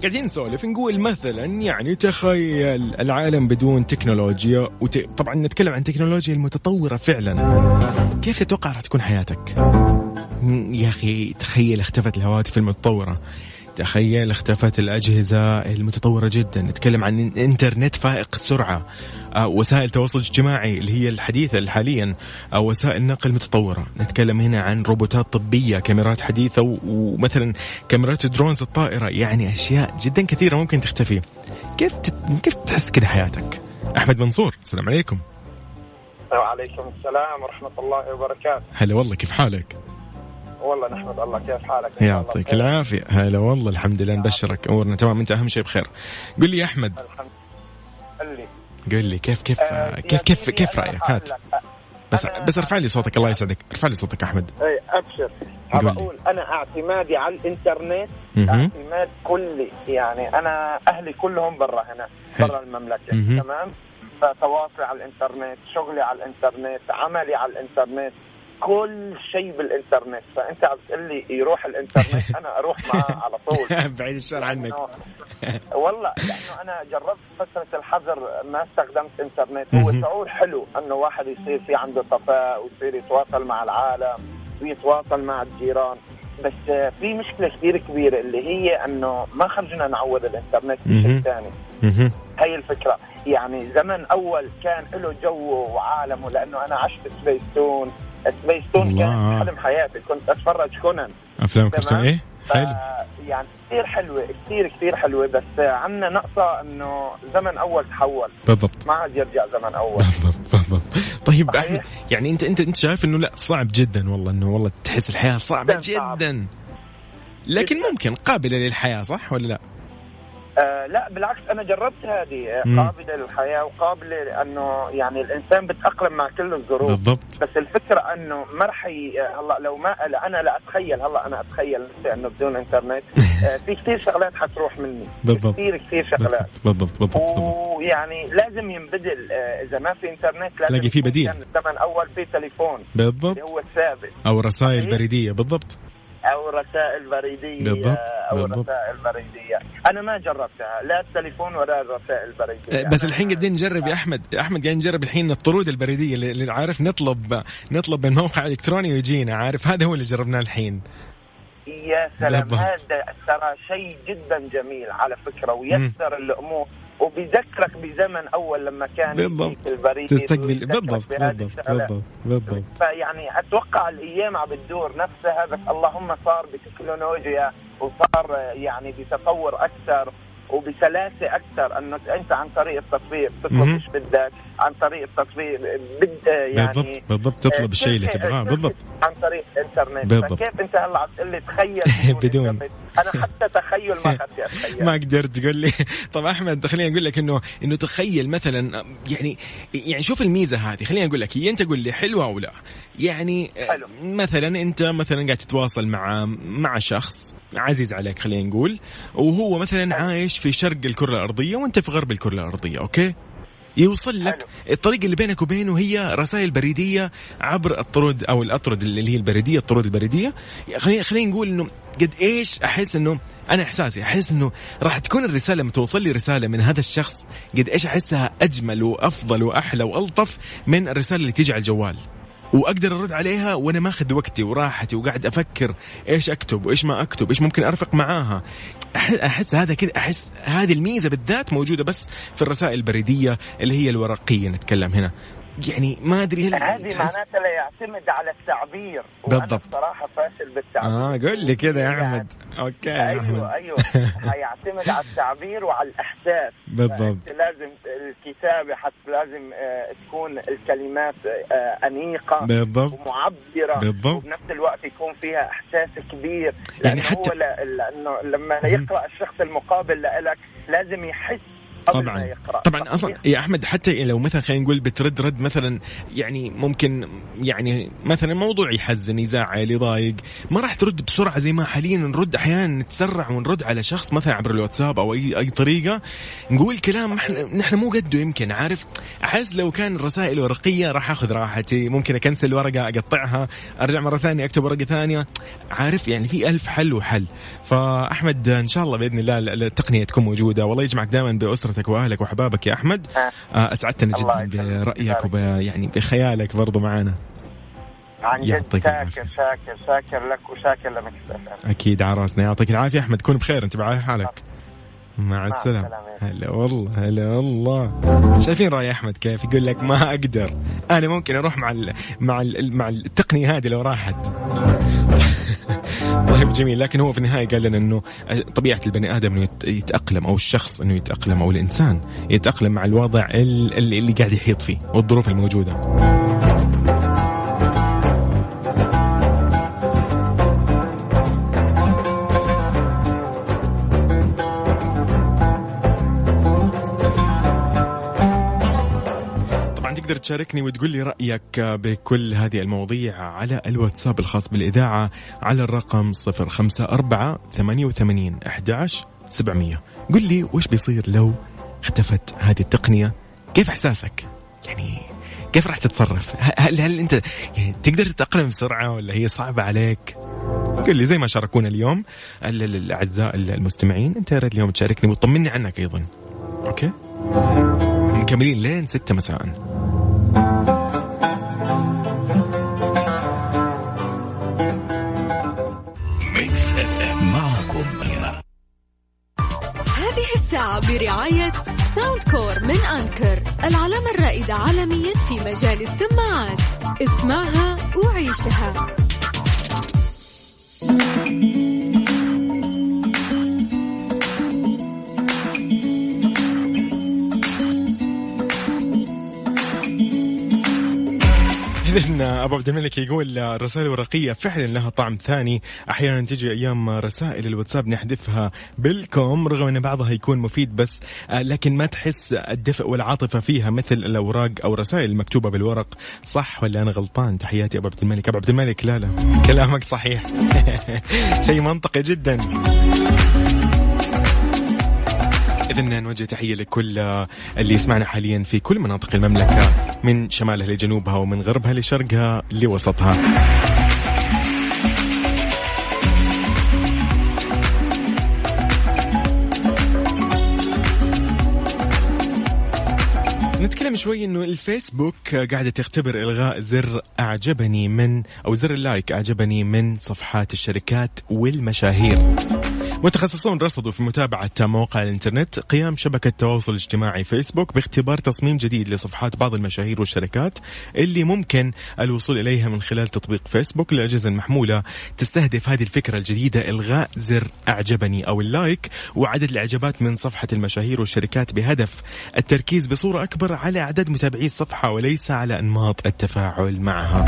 قاعدين نسولف نقول مثلا يعني تخيل العالم بدون تكنولوجيا وت... طبعا نتكلم عن التكنولوجيا المتطورة فعلا كيف تتوقع راح تكون حياتك؟ يا أخي تخيل اختفت الهواتف المتطورة تخيل اختفت الأجهزة المتطورة جدا. نتكلم عن إنترنت فائق السرعة. آه، وسائل التواصل الاجتماعي اللي هي الحديثة حاليا أو وسائل نقل متطورة. نتكلم هنا عن روبوتات طبية كاميرات حديثة ومثلا كاميرات درونز الطائرة. يعني أشياء جدا كثيرة ممكن تختفي. كيف. كيف تحس كذا حياتك؟ أحمد منصور السلام عليكم. وعليكم السلام ورحمة الله وبركاته. هلا والله كيف حالك؟ والله نحمد الله كيف حالك يعطيك العافية. هلا والله الحمد لله نبشرك أمورنا. تمام أنت أهم شيء بخير. قل لي يا أحمد. الحمد قل لي. كيف كيف آه كيف كيف كيف رأيك؟ هات. بس بس ارفع لي صوتك الله يسعدك. ارفع لي صوتك أحمد. اي أبشر. بقول أنا اعتمادي على الإنترنت اعتماد كلي. يعني أنا أهلي كلهم برا هنا برا المملكة. تمام؟ فتواصلي على الإنترنت شغلي على الإنترنت عملي على الإنترنت. كل شيء بالإنترنت. فأنت عم تقول لي يروح الإنترنت <laughs> أنا أروح معاه على طول. <laughs> بعيد الشر عنك. <laughs> والله لأنه أنا جربت فترة الحظر ما استخدمت إنترنت. هو شعور حلو إنه واحد يصير في عنده صفاء ويصير يتواصل مع العالم ويتواصل مع الجيران. بس في مشكلة كثير كبيرة اللي هي إنه ما خرجنا نعوض الإنترنت بشيء ثاني. هي الفكرة. يعني زمن أول كان له جو وعالمه لأنه أنا عشت سبيستون سبيستون كان حلم حياتي. كنت أتفرج كونان. أفلام كرتون. إيه؟ حلو. يعني كثير حلوة كثير كثير حلوة بس عندنا نقطة إنه زمن أول تحول. بالضبط. ما عاد يرجع زمن أول. بالضبط بالضبط. طيب أحمد يعني أنت أنت أنت شايف إنه لا صعب جدا والله إنه والله تحس الحياة صعبة جدا لكن ممكن قابلة للحياة صح ولا لا؟ آه لا بالعكس أنا جربت هذه آه، قابلة للحياة وقابلة لأنه يعني الإنسان بتأقلم مع كل الظروف. بالضبط. بس الفكرة أنه ما رح هلأ لو ما أنا لا أتخيل هلأ أنا أتخيل أنه بدون إنترنت. <laughs> آه في كثير شغلات حتروح مني. بالضبط. كثير كثير شغلات. بالضبط بالضبط, ويعني لازم ينبدل آه إذا ما في إنترنت لازم تلاقي في بديل. كان الزمن اول في تليفون. بالضبط. اللي هو الثابت. أو رسائل بريديه بالضبط. أو رسائل بريدية بالضبط أو بالضبط. رسائل بريدية. أنا ما جربتها لا التليفون ولا الرسائل البريديه بس الحين قاعدين نجرب يا أحمد؟ أحمد قاعدين نجرب الحين الطرود البريدية اللي عارف نطلب نطلب من موقع إلكتروني ويجينا عارف؟ هذا هو اللي جربناه الحين. يا سلام هذا ترى شيء جدا جميل على فكرة ويسر الأمور. وبيذكرك بزمن أول لما كان بالضبط. البريد تستقبل بالضبط بالضبط بالضبط بالضبط. فيعني أتوقع الأيام عم بتدور نفسها بس اللهم صار بتكنولوجيا وصار يعني بتطور أكثر وبسلاسة أكثر إنه أنت عن طريق التطبيق تطلب إيش بدك عن طريق التطبيق بد يعني بالضبط بالضبط تطلب الشيء اللي تبغاه بالضبط. عن طريق الإنترنت. بالضبط. فكيف أنت هلأ عم تقول لي تخيل <laughs> بدون. أنا حتى تخيل ما أتخيل. <laughs> ما قدرت تقول لي. طب أحمد خليني أقول لك إنه إنه تخيل مثلا يعني يعني شوف الميزة هذه. خليني أقول لك هي أنت قول لي حلوة أو لا. يعني حلو. مثلا أنت مثلا قاعد تتواصل مع مع شخص عزيز عليك خلينا نقول وهو مثلا عايش في شرق الكرة الأرضية وأنت في غرب الكرة الأرضية أوكي؟ يوصل لك حلو. الطريقة اللي بينك وبينه هي رسائل بريدية عبر الطرود أو الأطرد اللي هي البريدية الطرود البريدية خلينا خلينا نقول إنه قد إيش أحس إنه أنا إحساسي أحس إنه راح تكون الرسالة لما توصل لي رسالة من هذا الشخص قد إيش أحسها أجمل وأفضل وأحلى وألطف من الرسالة اللي تيجي على الجوال وأقدر أرد عليها وأنا ماخذ وقتي وراحتي وقاعد أفكر إيش أكتب وإيش ما أكتب إيش ممكن أرفق معاها. أحس هذا كذا أحس هذه الميزة بالذات موجودة بس في الرسائل البريدية اللي هي الورقية نتكلم هنا. يعني ما أدري هل هذه معناتها لا يعتمد على التعبير. بالضبط. بصراحة فاشل بالتعبير. آه قول لي كذا يا أحمد. أوكي يا أيوه أحمد. أيوه. هيعتمد على التعبير وعلى الاحساس <laughs> بالضبط. لازم الكتابة حتى لازم آه تكون الكلمات آه أنيقة بالضبط. ومعبرة. بالضبط. وبنفس الوقت يكون فيها إحساس كبير. يعني حتى هو لأنه لما يقرأ الشخص المقابل لك لازم يحس طبعا. طبعا أصلا يا أحمد حتى لو مثلا خلينا نقول بترد رد مثلا يعني ممكن يعني مثلا موضوع يحزن يزعل يضايق ما راح ترد بسرعة زي ما حاليا نرد أحيانا نتسرع ونرد على شخص مثلا عبر الواتساب أو أي أي طريقة. نقول كلام نحن مو قده يمكن عارف؟ أحس لو كان الرسائل ورقية راح أخذ راحتي ممكن أكنسل ورقة أقطعها أرجع مرة ثانية أكتب ورقة ثانية. عارف؟ يعني في ألف حل وحل. فأحمد إن شاء الله بإذن الله التقنيه تكون موجودة. والله يجمعك دائما باسرتك وأهلك وأحبابك يا أحمد. آه. أسعدتنا جدا برأيك وب يعني بخيالك برضو معنا عن جد شاكر شاكر شاكر لك وشاكر لمك أكيد على راسنا. يعطيك العافية أحمد. كون بخير. أنت بعافيه حالك. مع السلامة. هلا والله هلا والله. شايفين رأي أحمد كيف؟ يقول لك ما أقدر. أنا ممكن أروح مع ال مع ال مع التقنية هذه لو راحت. طيب جميل لكن هو في النهاية قال لنا إنه طبيعة البني آدم إنه يتأقلم أو الشخص إنه يتأقلم أو الإنسان يتأقلم مع الوضع اللي, اللي قاعد يحيط فيه والظروف الموجودة. تقدر تشاركني وتقول لي رأيك بكل هذه المواضيع على الواتساب الخاص بالإذاعة على الرقم 054 88 11 700 قل لي وش بيصير لو اختفت هذه التقنية؟ كيف إحساسك؟ يعني كيف راح تتصرف؟ هل, هل أنت يعني تقدر تتأقلم بسرعة ولا هي صعبة عليك؟ قل لي زي ما شاركونا اليوم الأعزاء المستمعين أنت يا ريت اليوم تشاركني وتطمني عنك أيضا. أوكي؟ مكملين لين ستة مساء. هذه الساعة برعاية ساوند كور من أنكر العلامة الرائدة عالميا في مجال السماعات. اسمعها وعيشها. اذا أبو عبد الملك يقول الرسائل الورقية فعلا لها طعم ثاني. أحيانا تجي أيام رسائل الواتساب نحذفها بالكم رغم أن بعضها يكون مفيد بس آه، لكن ما تحس الدفء والعاطفة فيها مثل الأوراق أو رسائل المكتوبه بالورق. صح ولا أنا غلطان؟ تحياتي أبو عبد الملك. أبو عبد الملك لا لا كلامك صحيح. <laughs> شيء منطقي جدا. إذا نوجه تحية لكل اللي يسمعنا حاليا في كل مناطق المملكة من شمالها لجنوبها ومن غربها لشرقها لوسطها. شوي إنه الفيسبوك قاعدة تختبر إلغاء زر أعجبني من أو زر ال like أعجبني من صفحات الشركات والمشاهير. متخصصون رصدوا في متابعة مواقع الإنترنت قيام شبكة التواصل الاجتماعي فيسبوك باختبار تصميم جديد لصفحات بعض المشاهير والشركات اللي ممكن الوصول إليها من خلال تطبيق فيسبوك للأجهزة المحمولة تستهدف هذه الفكرة الجديدة إلغاء زر أعجبني أو ال like وعدد الإعجابات من صفحة المشاهير والشركات بهدف التركيز بصورة أكبر على عدد متابعي الصفحة وليس على أنماط التفاعل معها.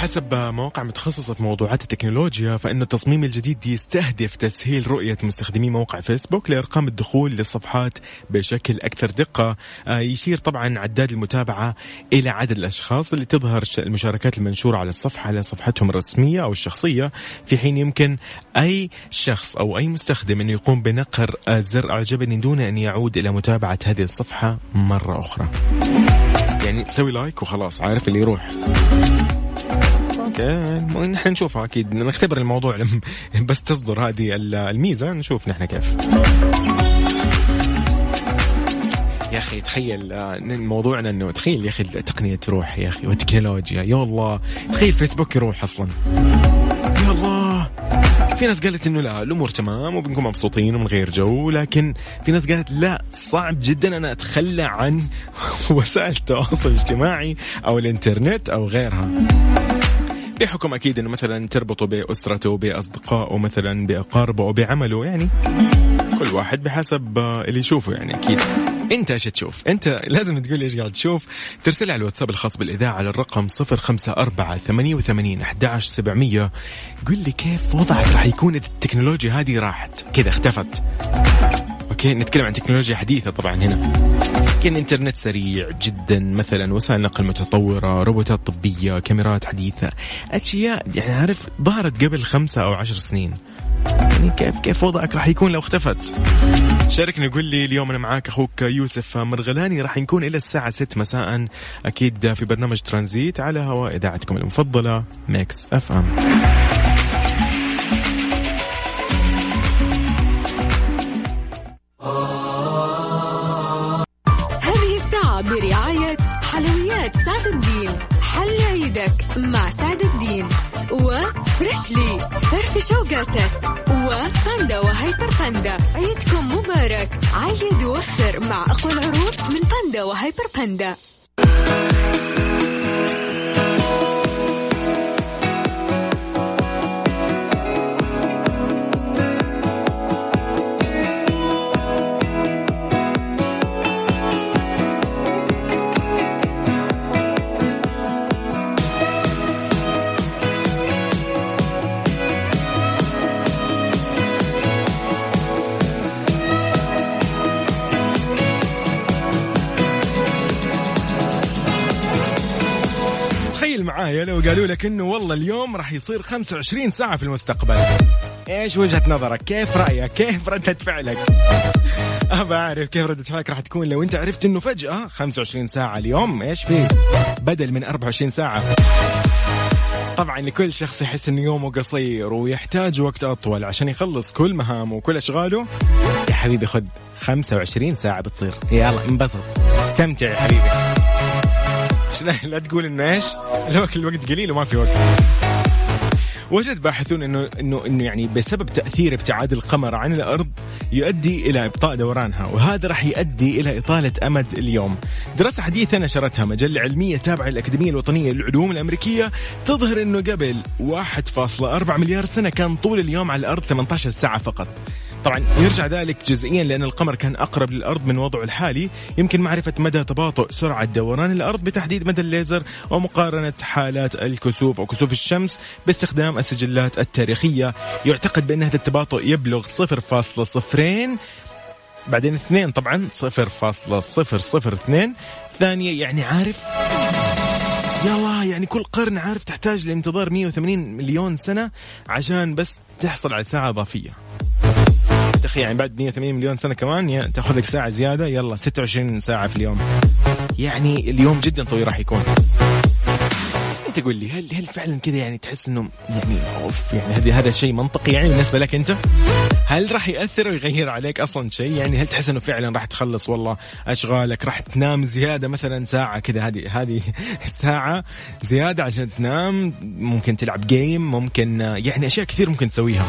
بحسب مواقع متخصصة في موضوعات التكنولوجيا فإن التصميم الجديد يستهدف تسهيل رؤية مستخدمي موقع فيسبوك لإرقام الدخول للصفحات بشكل أكثر دقة. آه، يشير طبعا عداد المتابعة إلى عدد الأشخاص اللي تظهر المشاركات المنشورة على الصفحة على صفحتهم الرسمية أو الشخصية في حين يمكن أي شخص أو أي مستخدم أنه يقوم بنقر زر أعجبني دون أن يعود إلى متابعة هذه الصفحة مرة أخرى. يعني تسوي لايك وخلاص عارف اللي يروح. نحن نشوفها أكيد. نختبر الموضوع. <laughs> بس تصدر هذه الميزة. نشوف نحن كيف. يا أخي تخيل آه، موضوعنا إنه تخيل يا أخي التقنية تروح يا أخي والتكنولوجيا. يا الله. تخيل فيسبوك يروح أصلا. يا الله. في ناس قالت إنه لا الأمور تمام وبنكون مبسوطين ومن غير جو لكن في ناس قالت لا صعب جدا أنا أتخلى عن <laughs> وسائل التواصل الاجتماعي أو الإنترنت أو غيرها. بحكم أكيد إنه مثلا تربطه بأسرته بأصدقائه مثلا بأقاربه بعمله يعني كل واحد بحسب اللي يشوفه يعني أكيد. أنت إيش تشوف؟ أنت لازم تقول إيش قاعد تشوف. ترسل على الواتساب الخاص بالإذاعة على الرقم 054 88 11700 قل لي كيف وضعك راح يكون إذا التكنولوجيا هذه راحت؟ كذا اختفت. أوكي نتكلم عن تكنولوجيا حديثة طبعا هنا. لكن إنترنت سريع جدا مثلا وسائل نقل متطورة روبوتات طبية كاميرات حديثة أشياء يعني عارف ظهرت قبل خمسة أو عشر سنين. يعني كيف كيف وضعك راح يكون لو اختفت؟ شاركني قول لي اليوم أنا معاك أخوك يوسف مرغلاني راح نكون إلى الساعة 6 مساء أكيد في برنامج ترانزيت على هواء إذاعتكم المفضلة Mix FM. حل عيدك مع سعد الدين و Freshly. فرف شوقاتك وباندا وهيبر باندا. عيدكم مبارك. عيد ووفر مع أقوى العروض من باندا وهيبر باندا. معايا لو قالوا لك إنه والله اليوم راح يصير 25 ساعة في المستقبل. إيش وجهة نظرك؟ كيف رأيك؟ كيف ردة فعلك؟ ابى اعرف كيف ردة فعلك راح تكون لو أنت عرفت إنه فجأة 25 ساعة اليوم إيش فيه بدل من 24 ساعة. طبعا لكل شخص يحس إنه يومه قصير ويحتاج وقت أطول عشان يخلص كل مهامه وكل أشغاله. يا حبيبي خذ 25 ساعة بتصير. يلا انبسط. استمتع يا حبيبي. عشان لا تقول إنه إيش الوقت الوقت قليل وما في وقت وجد باحثون انه انه إنه يعني بسبب تأثير ابتعاد القمر عن الأرض يؤدي إلى إبطاء دورانها وهذا راح يؤدي إلى إطالة أمد اليوم. دراسة حديثة نشرتها مجلة علمية تابعة للأكاديمية الوطنية للعلوم الأمريكية تظهر إنه قبل 1.4 مليار سنة كان طول اليوم على الأرض 18 ساعة فقط. طبعا يرجع ذلك جزئيا لأن القمر كان أقرب للأرض من وضعه الحالي. يمكن معرفة مدى تباطؤ سرعة دوران الأرض بتحديد مدى الليزر ومقارنة حالات الكسوف أو كسوف الشمس باستخدام السجلات التاريخية. يعتقد بأن هذا التباطؤ يبلغ 0.02 بعدين اثنين طبعا 0.002 ثانية يعني عارف؟ الله يعني كل قرن عارف تحتاج لانتظار 180 مليون سنة عشان بس تحصل على ساعة إضافية. تخيل يعني بعد 180 مليون سنة كمان تاخذ لك ساعة زيادة يلا 26 ساعة في اليوم يعني اليوم جدا طويل راح يكون أنت قول لي هل هل فعلا كذا يعني تحس إنه يعني أوف يعني هذا هذا شيء منطقي يعني بالنسبة لك أنت؟ هل راح يأثر ويغير عليك أصلا شيء؟ يعني هل تحس إنه فعلا راح تخلص والله أشغالك راح تنام زيادة مثلا ساعة كذا هذه هذه <laughs> ساعة زيادة عشان تنام ممكن تلعب جيم ممكن يعني أشياء كثير ممكن تسويها.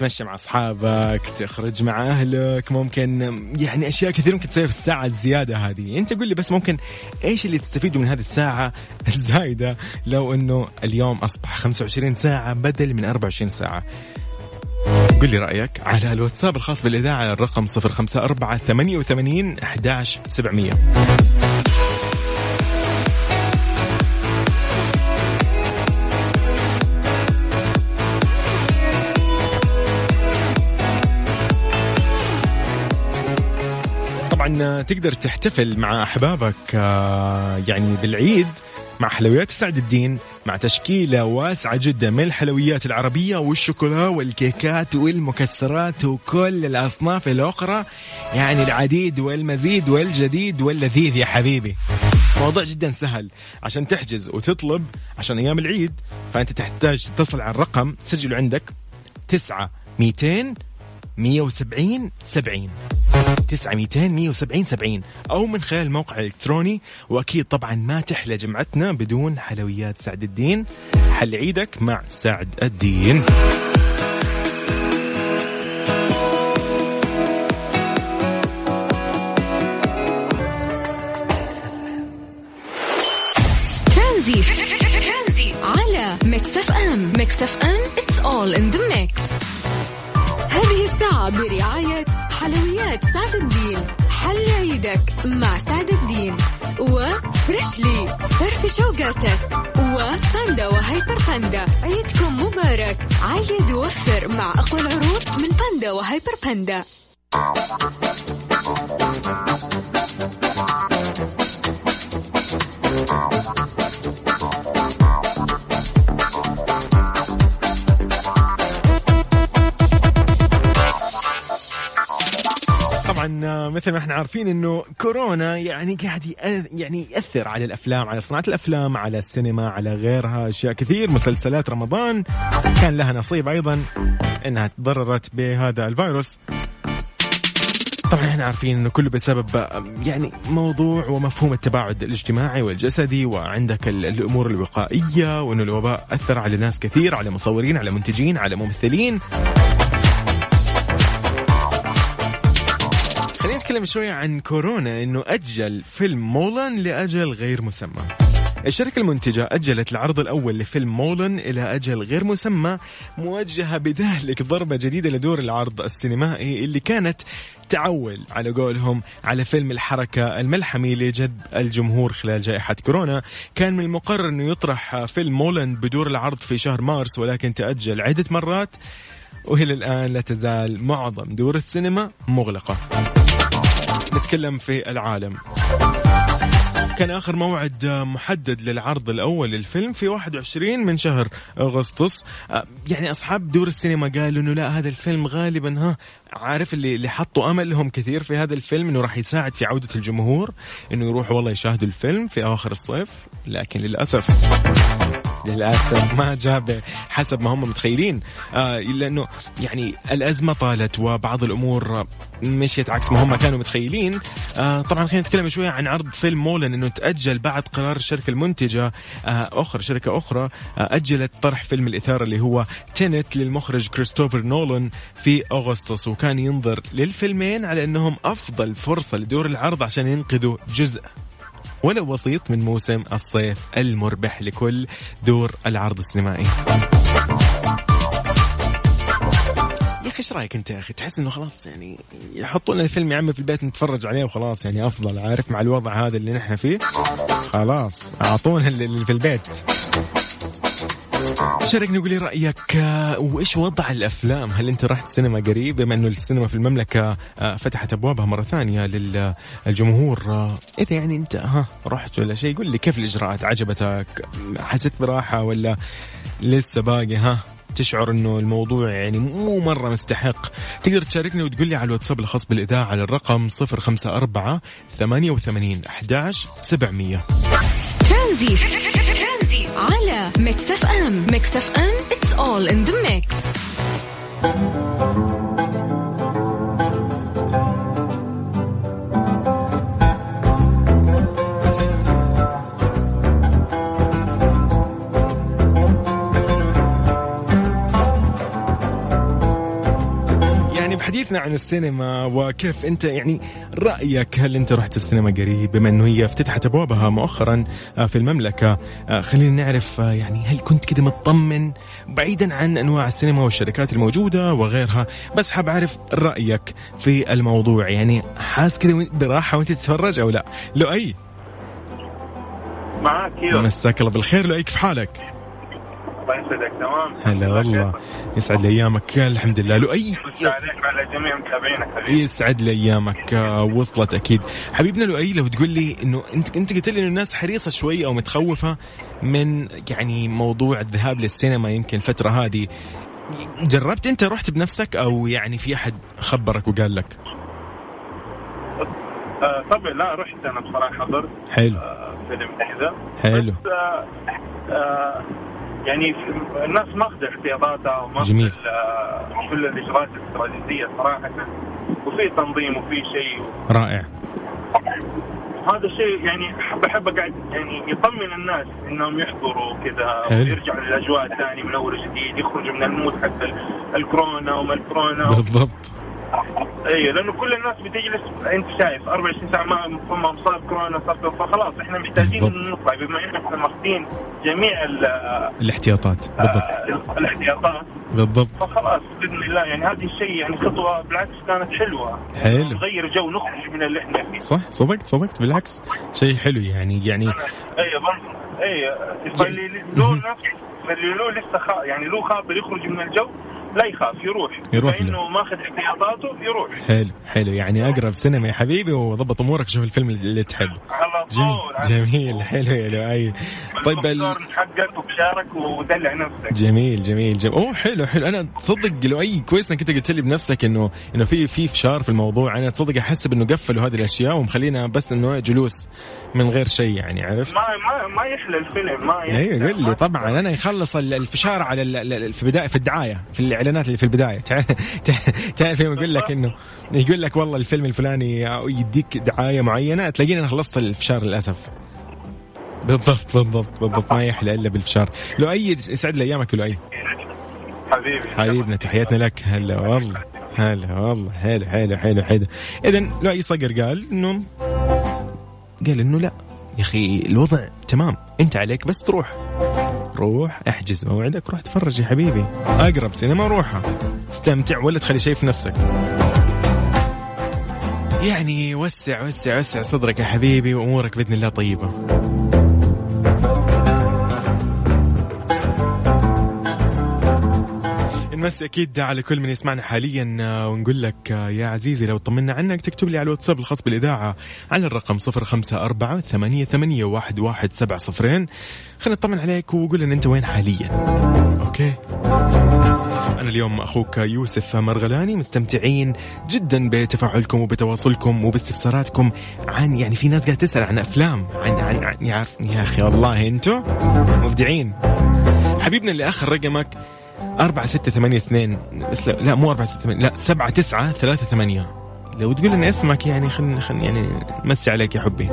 تتمشى مع أصحابك تخرج مع أهلك ممكن يعني أشياء كثير ممكن تسويها في الساعة الزيادة هذه. أنت قول لي بس ممكن إيش اللي تستفيدوا من هذه الساعة <laughs> الزايدة؟ لو إنه اليوم أصبح 25 ساعة بدل من 24 ساعة. قل لي رأيك على الواتساب الخاص بالإذاعة على الرقم 054 88 11700 تقدر تحتفل مع أحبابك آه، يعني بالعيد مع حلويات سعد الدين مع تشكيلة واسعة جدا من الحلويات العربية والشوكولا والكيكات والمكسرات وكل الأصناف الأخرى يعني العديد والمزيد والجديد واللذيذ يا حبيبي. موضوع جدا سهل. عشان تحجز وتطلب عشان أيام العيد فأنت تحتاج تتصل على الرقم تسجله عندك تسعة ميتين مية وسبعين سبعين تسعة ميتين مية وسبعين سبعين أو من خلال الموقع الإلكتروني وأكيد طبعا ما تحلى جمعتنا بدون حلويات سعد الدين. حل عيدك مع سعد الدين. ترانزي على Mix FM. Mix FM it's all in the mix. سعد الدين وفريشلي. فرف شوقاتك وباندا وهيبر باندا. عيدكم مبارك. عيد ووفر مع أقوى العروض من باندا وهيبر باندا. طبعا مثل ما إحنا عارفين إنه كورونا يعني قاعد يعني يأثر على الأفلام على صناعة الأفلام على السينما على غيرها أشياء كثير مسلسلات رمضان. كان لها نصيب أيضا إنها تضررت بهذا الفيروس. طبعا إحنا عارفين إنه كله بسبب يعني موضوع ومفهوم التباعد الاجتماعي والجسدي وعندك الأمور الوقائية وإنه الوباء أثر على ناس كثير على مصورين على منتجين على ممثلين. نتكلم شوية عن كورونا إنه أجل فيلم مولان لأجل غير مسمى. الشركة المنتجة أجلت العرض الأول لفيلم مولن إلى أجل غير مسمى موجهة بذلك ضربة جديدة لدور العرض السينمائي اللي كانت تعول على قولهم على فيلم الحركة الملحمي لجذب الجمهور خلال جائحة كورونا كان من المقرر أنه يطرح فيلم مولن بدور العرض في شهر مارس ولكن تأجل عدة مرات وإلى الآن لا تزال معظم دور السينما مغلقة نتكلم في العالم. كان آخر موعد محدد للعرض الأول للفيلم في 21 من شهر أغسطس. آه، يعني أصحاب دور السينما قالوا أنه لا هذا الفيلم غالبا ها عارف اللي اللي حطوا أملهم كثير في هذا الفيلم إنه راح يساعد في عودة الجمهور إنه يروحوا والله يشاهدوا الفيلم في اواخر الصيف لكن للأسف للأسف ما جاب حسب ما هم متخيلين. آه لأنه يعني الأزمة طالت وبعض الأمور مشيت عكس ما هم كانوا متخيلين. آه طبعا خلينا نتكلم شوية عن عرض فيلم مولن إنه تأجل بعد قرار الشركة المنتجة آه أخرى شركة أخرى أجلت طرح فيلم الإثارة اللي هو تينت للمخرج كريستوفر نولان في أغسطس. وكان ينظر للفيلمين على أنهم أفضل فرصة لدور العرض عشان ينقذوا جزء ولو بسيط من موسم الصيف المربح لكل دور العرض السينمائي. يا أخي إيش رأيك أنت يا أخي؟ تحس إنه خلاص يعني يحطوا لنا الفيلم يا عمي في البيت نتفرج عليه وخلاص يعني أفضل عارف مع الوضع هذا اللي نحن فيه؟ خلاص أعطونا اللي في البيت. شاركني وقولي رأيك آه، وإيش وضع الأفلام؟ هل أنت رحت سينما قريب؟ بما إنه السينما في المملكة آه، فتحت أبوابها مرة ثانية للجمهور آه، إذا يعني أنت ها رحت ولا شيء؟ قول لي كيف الإجراءات؟ عجبتك؟ حسيت براحة ولا لسه باقي؟ ها تشعر إنه الموضوع يعني مو مرة مستحق؟ تقدر تشاركني وتقول لي على الواتساب الخاص بالإذاعة على الرقم 054 88 11 700 ترانزي على Mix FM Mix FM it's all in the mix حديثنا عن السينما وكيف أنت يعني رأيك؟ هل أنت رحت السينما قريب؟ بما إنه هي افتتحت أبوابها مؤخرا آه، في المملكة آه، خلينا نعرف آه، يعني هل كنت كده مطمن بعيدا عن أنواع السينما والشركات الموجودة وغيرها؟ بس حاب أعرف رأيك في الموضوع يعني حاس كده براحة وأنت تتفرج أو لا؟ لؤي. معاك مساك الله بالخير. لؤي كيف حالك؟ الله يسعدك تمام؟ هلا والله. يسعد لي أيامك. الحمد لله. لؤي عليك وعلى جميع متابعينك حبيبي. يسعد لي أيامك. آه، وصلت أكيد. حبيبنا لؤي لو تقول لي إنه أنت أنت قلت لي إنه الناس حريصة شوي أو متخوفة من يعني موضوع الذهاب للسينما يمكن الفترة هذه. جربت أنت رحت بنفسك أو يعني في أحد خبرك وقال لك؟ آه طبعا لا رحت أنا بصراحة حضرت حلو. آه فيلم حلو. بس آه آه يعني الناس ماخذه احتياطاتها وماخذه جميل. كل الإجراءات الاستراتيجيه صراحة. وفي تنظيم وفي شيء. رائع. هذا شيء يعني بحب أقعد يعني يطمن الناس إنهم يحضروا كذا ويرجعوا للأجواء ثاني من أول وجديد يخرجوا من المود حق الكورونا وما الكورونا. بالضبط. أيوه لأنه كل الناس بتجلس أنت شايف 24 ساعة ما ما صار كورونا صار فخلاص إحنا محتاجين نطلع. بما ان إحنا ماخذين جميع الاحتياطات بالضبط. آه الاحتياطات. بالضبط. فخلاص بإذن الله يعني هذه الشيء يعني خطوة بالعكس كانت حلوة. حلو. نغير جو نخرج من اللي إحنا فيه. صح صدقت صدقت. بالعكس شيء حلو يعني يعني أيوه أيوه. نفس اللي له لسه يعني له خاطر يخرج من الجو. لا يخاف يروح. يروح لأنه ماخذ احتياطاته يروح. حلو حلو. يعني أقرب سينما يا حبيبي وضبط أمورك شوف الفيلم اللي تحب جميل جميل. حلو يا لؤي. طيب ال... حقك وبشارك ودلع نفسك. جميل جميل جميل. أوه حلو حلو. أنا تصدق لؤي كويس إنك أنت قلت لي بنفسك إنه إنه في في فشار في الموضوع. أنا تصدق احسب انه قفلوا هذه الأشياء ومخلينا بس إنه جلوس. من غير شيء يعني عرفت؟ ما ما ما يحلى الفيلم ما يحلى أيوه قل لي طبعا أنا يخلص الفشار على في بدايه في الدعاية في الإعلانات اللي في البداية. <laughs> تعرف يوم يقول لك انه يقول لك والله الفيلم الفلاني يديك دعاية معينة تلاقيني أنا خلصت الفشار للأسف. بالضبط بالضبط بالضبط ما يحلى إلا بالفشار. لو اي يسعد لي أيامك لو اي حبيبي حبيبنا تحياتنا لك. هلا والله هلا والله حلو حلو حلو حلو. اذا لو اي صقر قال إنه قال إنه لا. يا أخي الوضع تمام. أنت عليك بس تروح. روح احجز موعدك روح تفرج يا حبيبي. أقرب سينما روحها. استمتع ولا تخلي شيء في نفسك. يعني وسع وسع وسع صدرك يا حبيبي وأمورك بإذن الله طيبة. نمسي أكيد على كل من يسمعنا حاليا آه، ونقول لك آه، يا عزيزي لو طمنا عنك تكتب لي على الواتساب الخاص بالإذاعة على الرقم 054 ثمانية ثمانية واحد واحد سبعة صفرين. خلينا نطمن عليك وقول لنا أنت وين حاليا. أوكي؟ أنا اليوم أخوك يوسف مرغلاني مستمتعين جدا بتفاعلكم وبتواصلكم وباستفساراتكم عن يعني في ناس قاعدة تسأل عن أفلام عن عن, عن يعرف يا أخي والله أنتم مبدعين. حبيبنا اللي آخر رقمك أربعة ستة ثمانية اثنين بس لا, لا مو أربعة ستة ثمانية لا سبعة تسعة ثلاثة ثمانية. لو تقول لنا اسمك يعني خلينا خلينا يعني نمسي عليك يا حبي.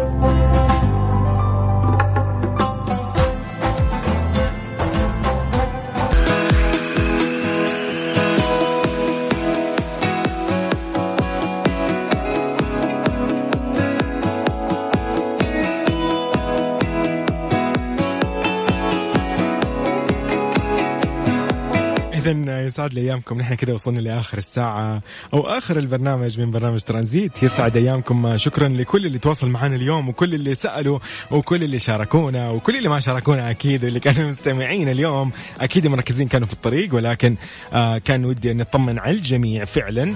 يسعد لي أيامكم نحن كذا وصلنا لآخر الساعة أو آخر البرنامج من برنامج ترانزيت. يسعد أيامكم. شكرا لكل اللي تواصل معنا اليوم وكل اللي سألوا وكل اللي شاركونا وكل اللي ما شاركونا أكيد واللي كانوا مستمعين اليوم. أكيد مركزين كانوا في الطريق ولكن آه كان ودي أن نطمن على الجميع فعلا.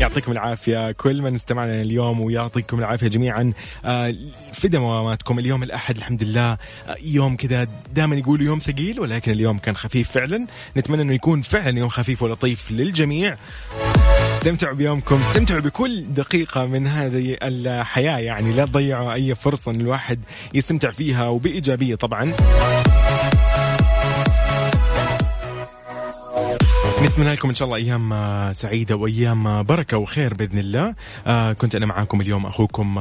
يعطيكم العافية. كل من استمعنا اليوم ويعطيكم العافية جميعا. آه، في دواماتكم. اليوم الأحد الحمد لله. آه، يوم كذا دائما يقولوا يوم ثقيل ولكن اليوم كان خفيف فعلا. نتمنى أنه يكون فعلا يوم خفيف ولطيف للجميع. استمتعوا بيومكم. استمتعوا بكل دقيقة من هذه الحياة. يعني لا تضيعوا أي فرصة أن الواحد يستمتع فيها وبإيجابية طبعا. نتمنى لكم إن شاء الله أيام سعيدة وأيام بركة وخير بإذن الله. آه كنت أنا معاكم اليوم أخوكم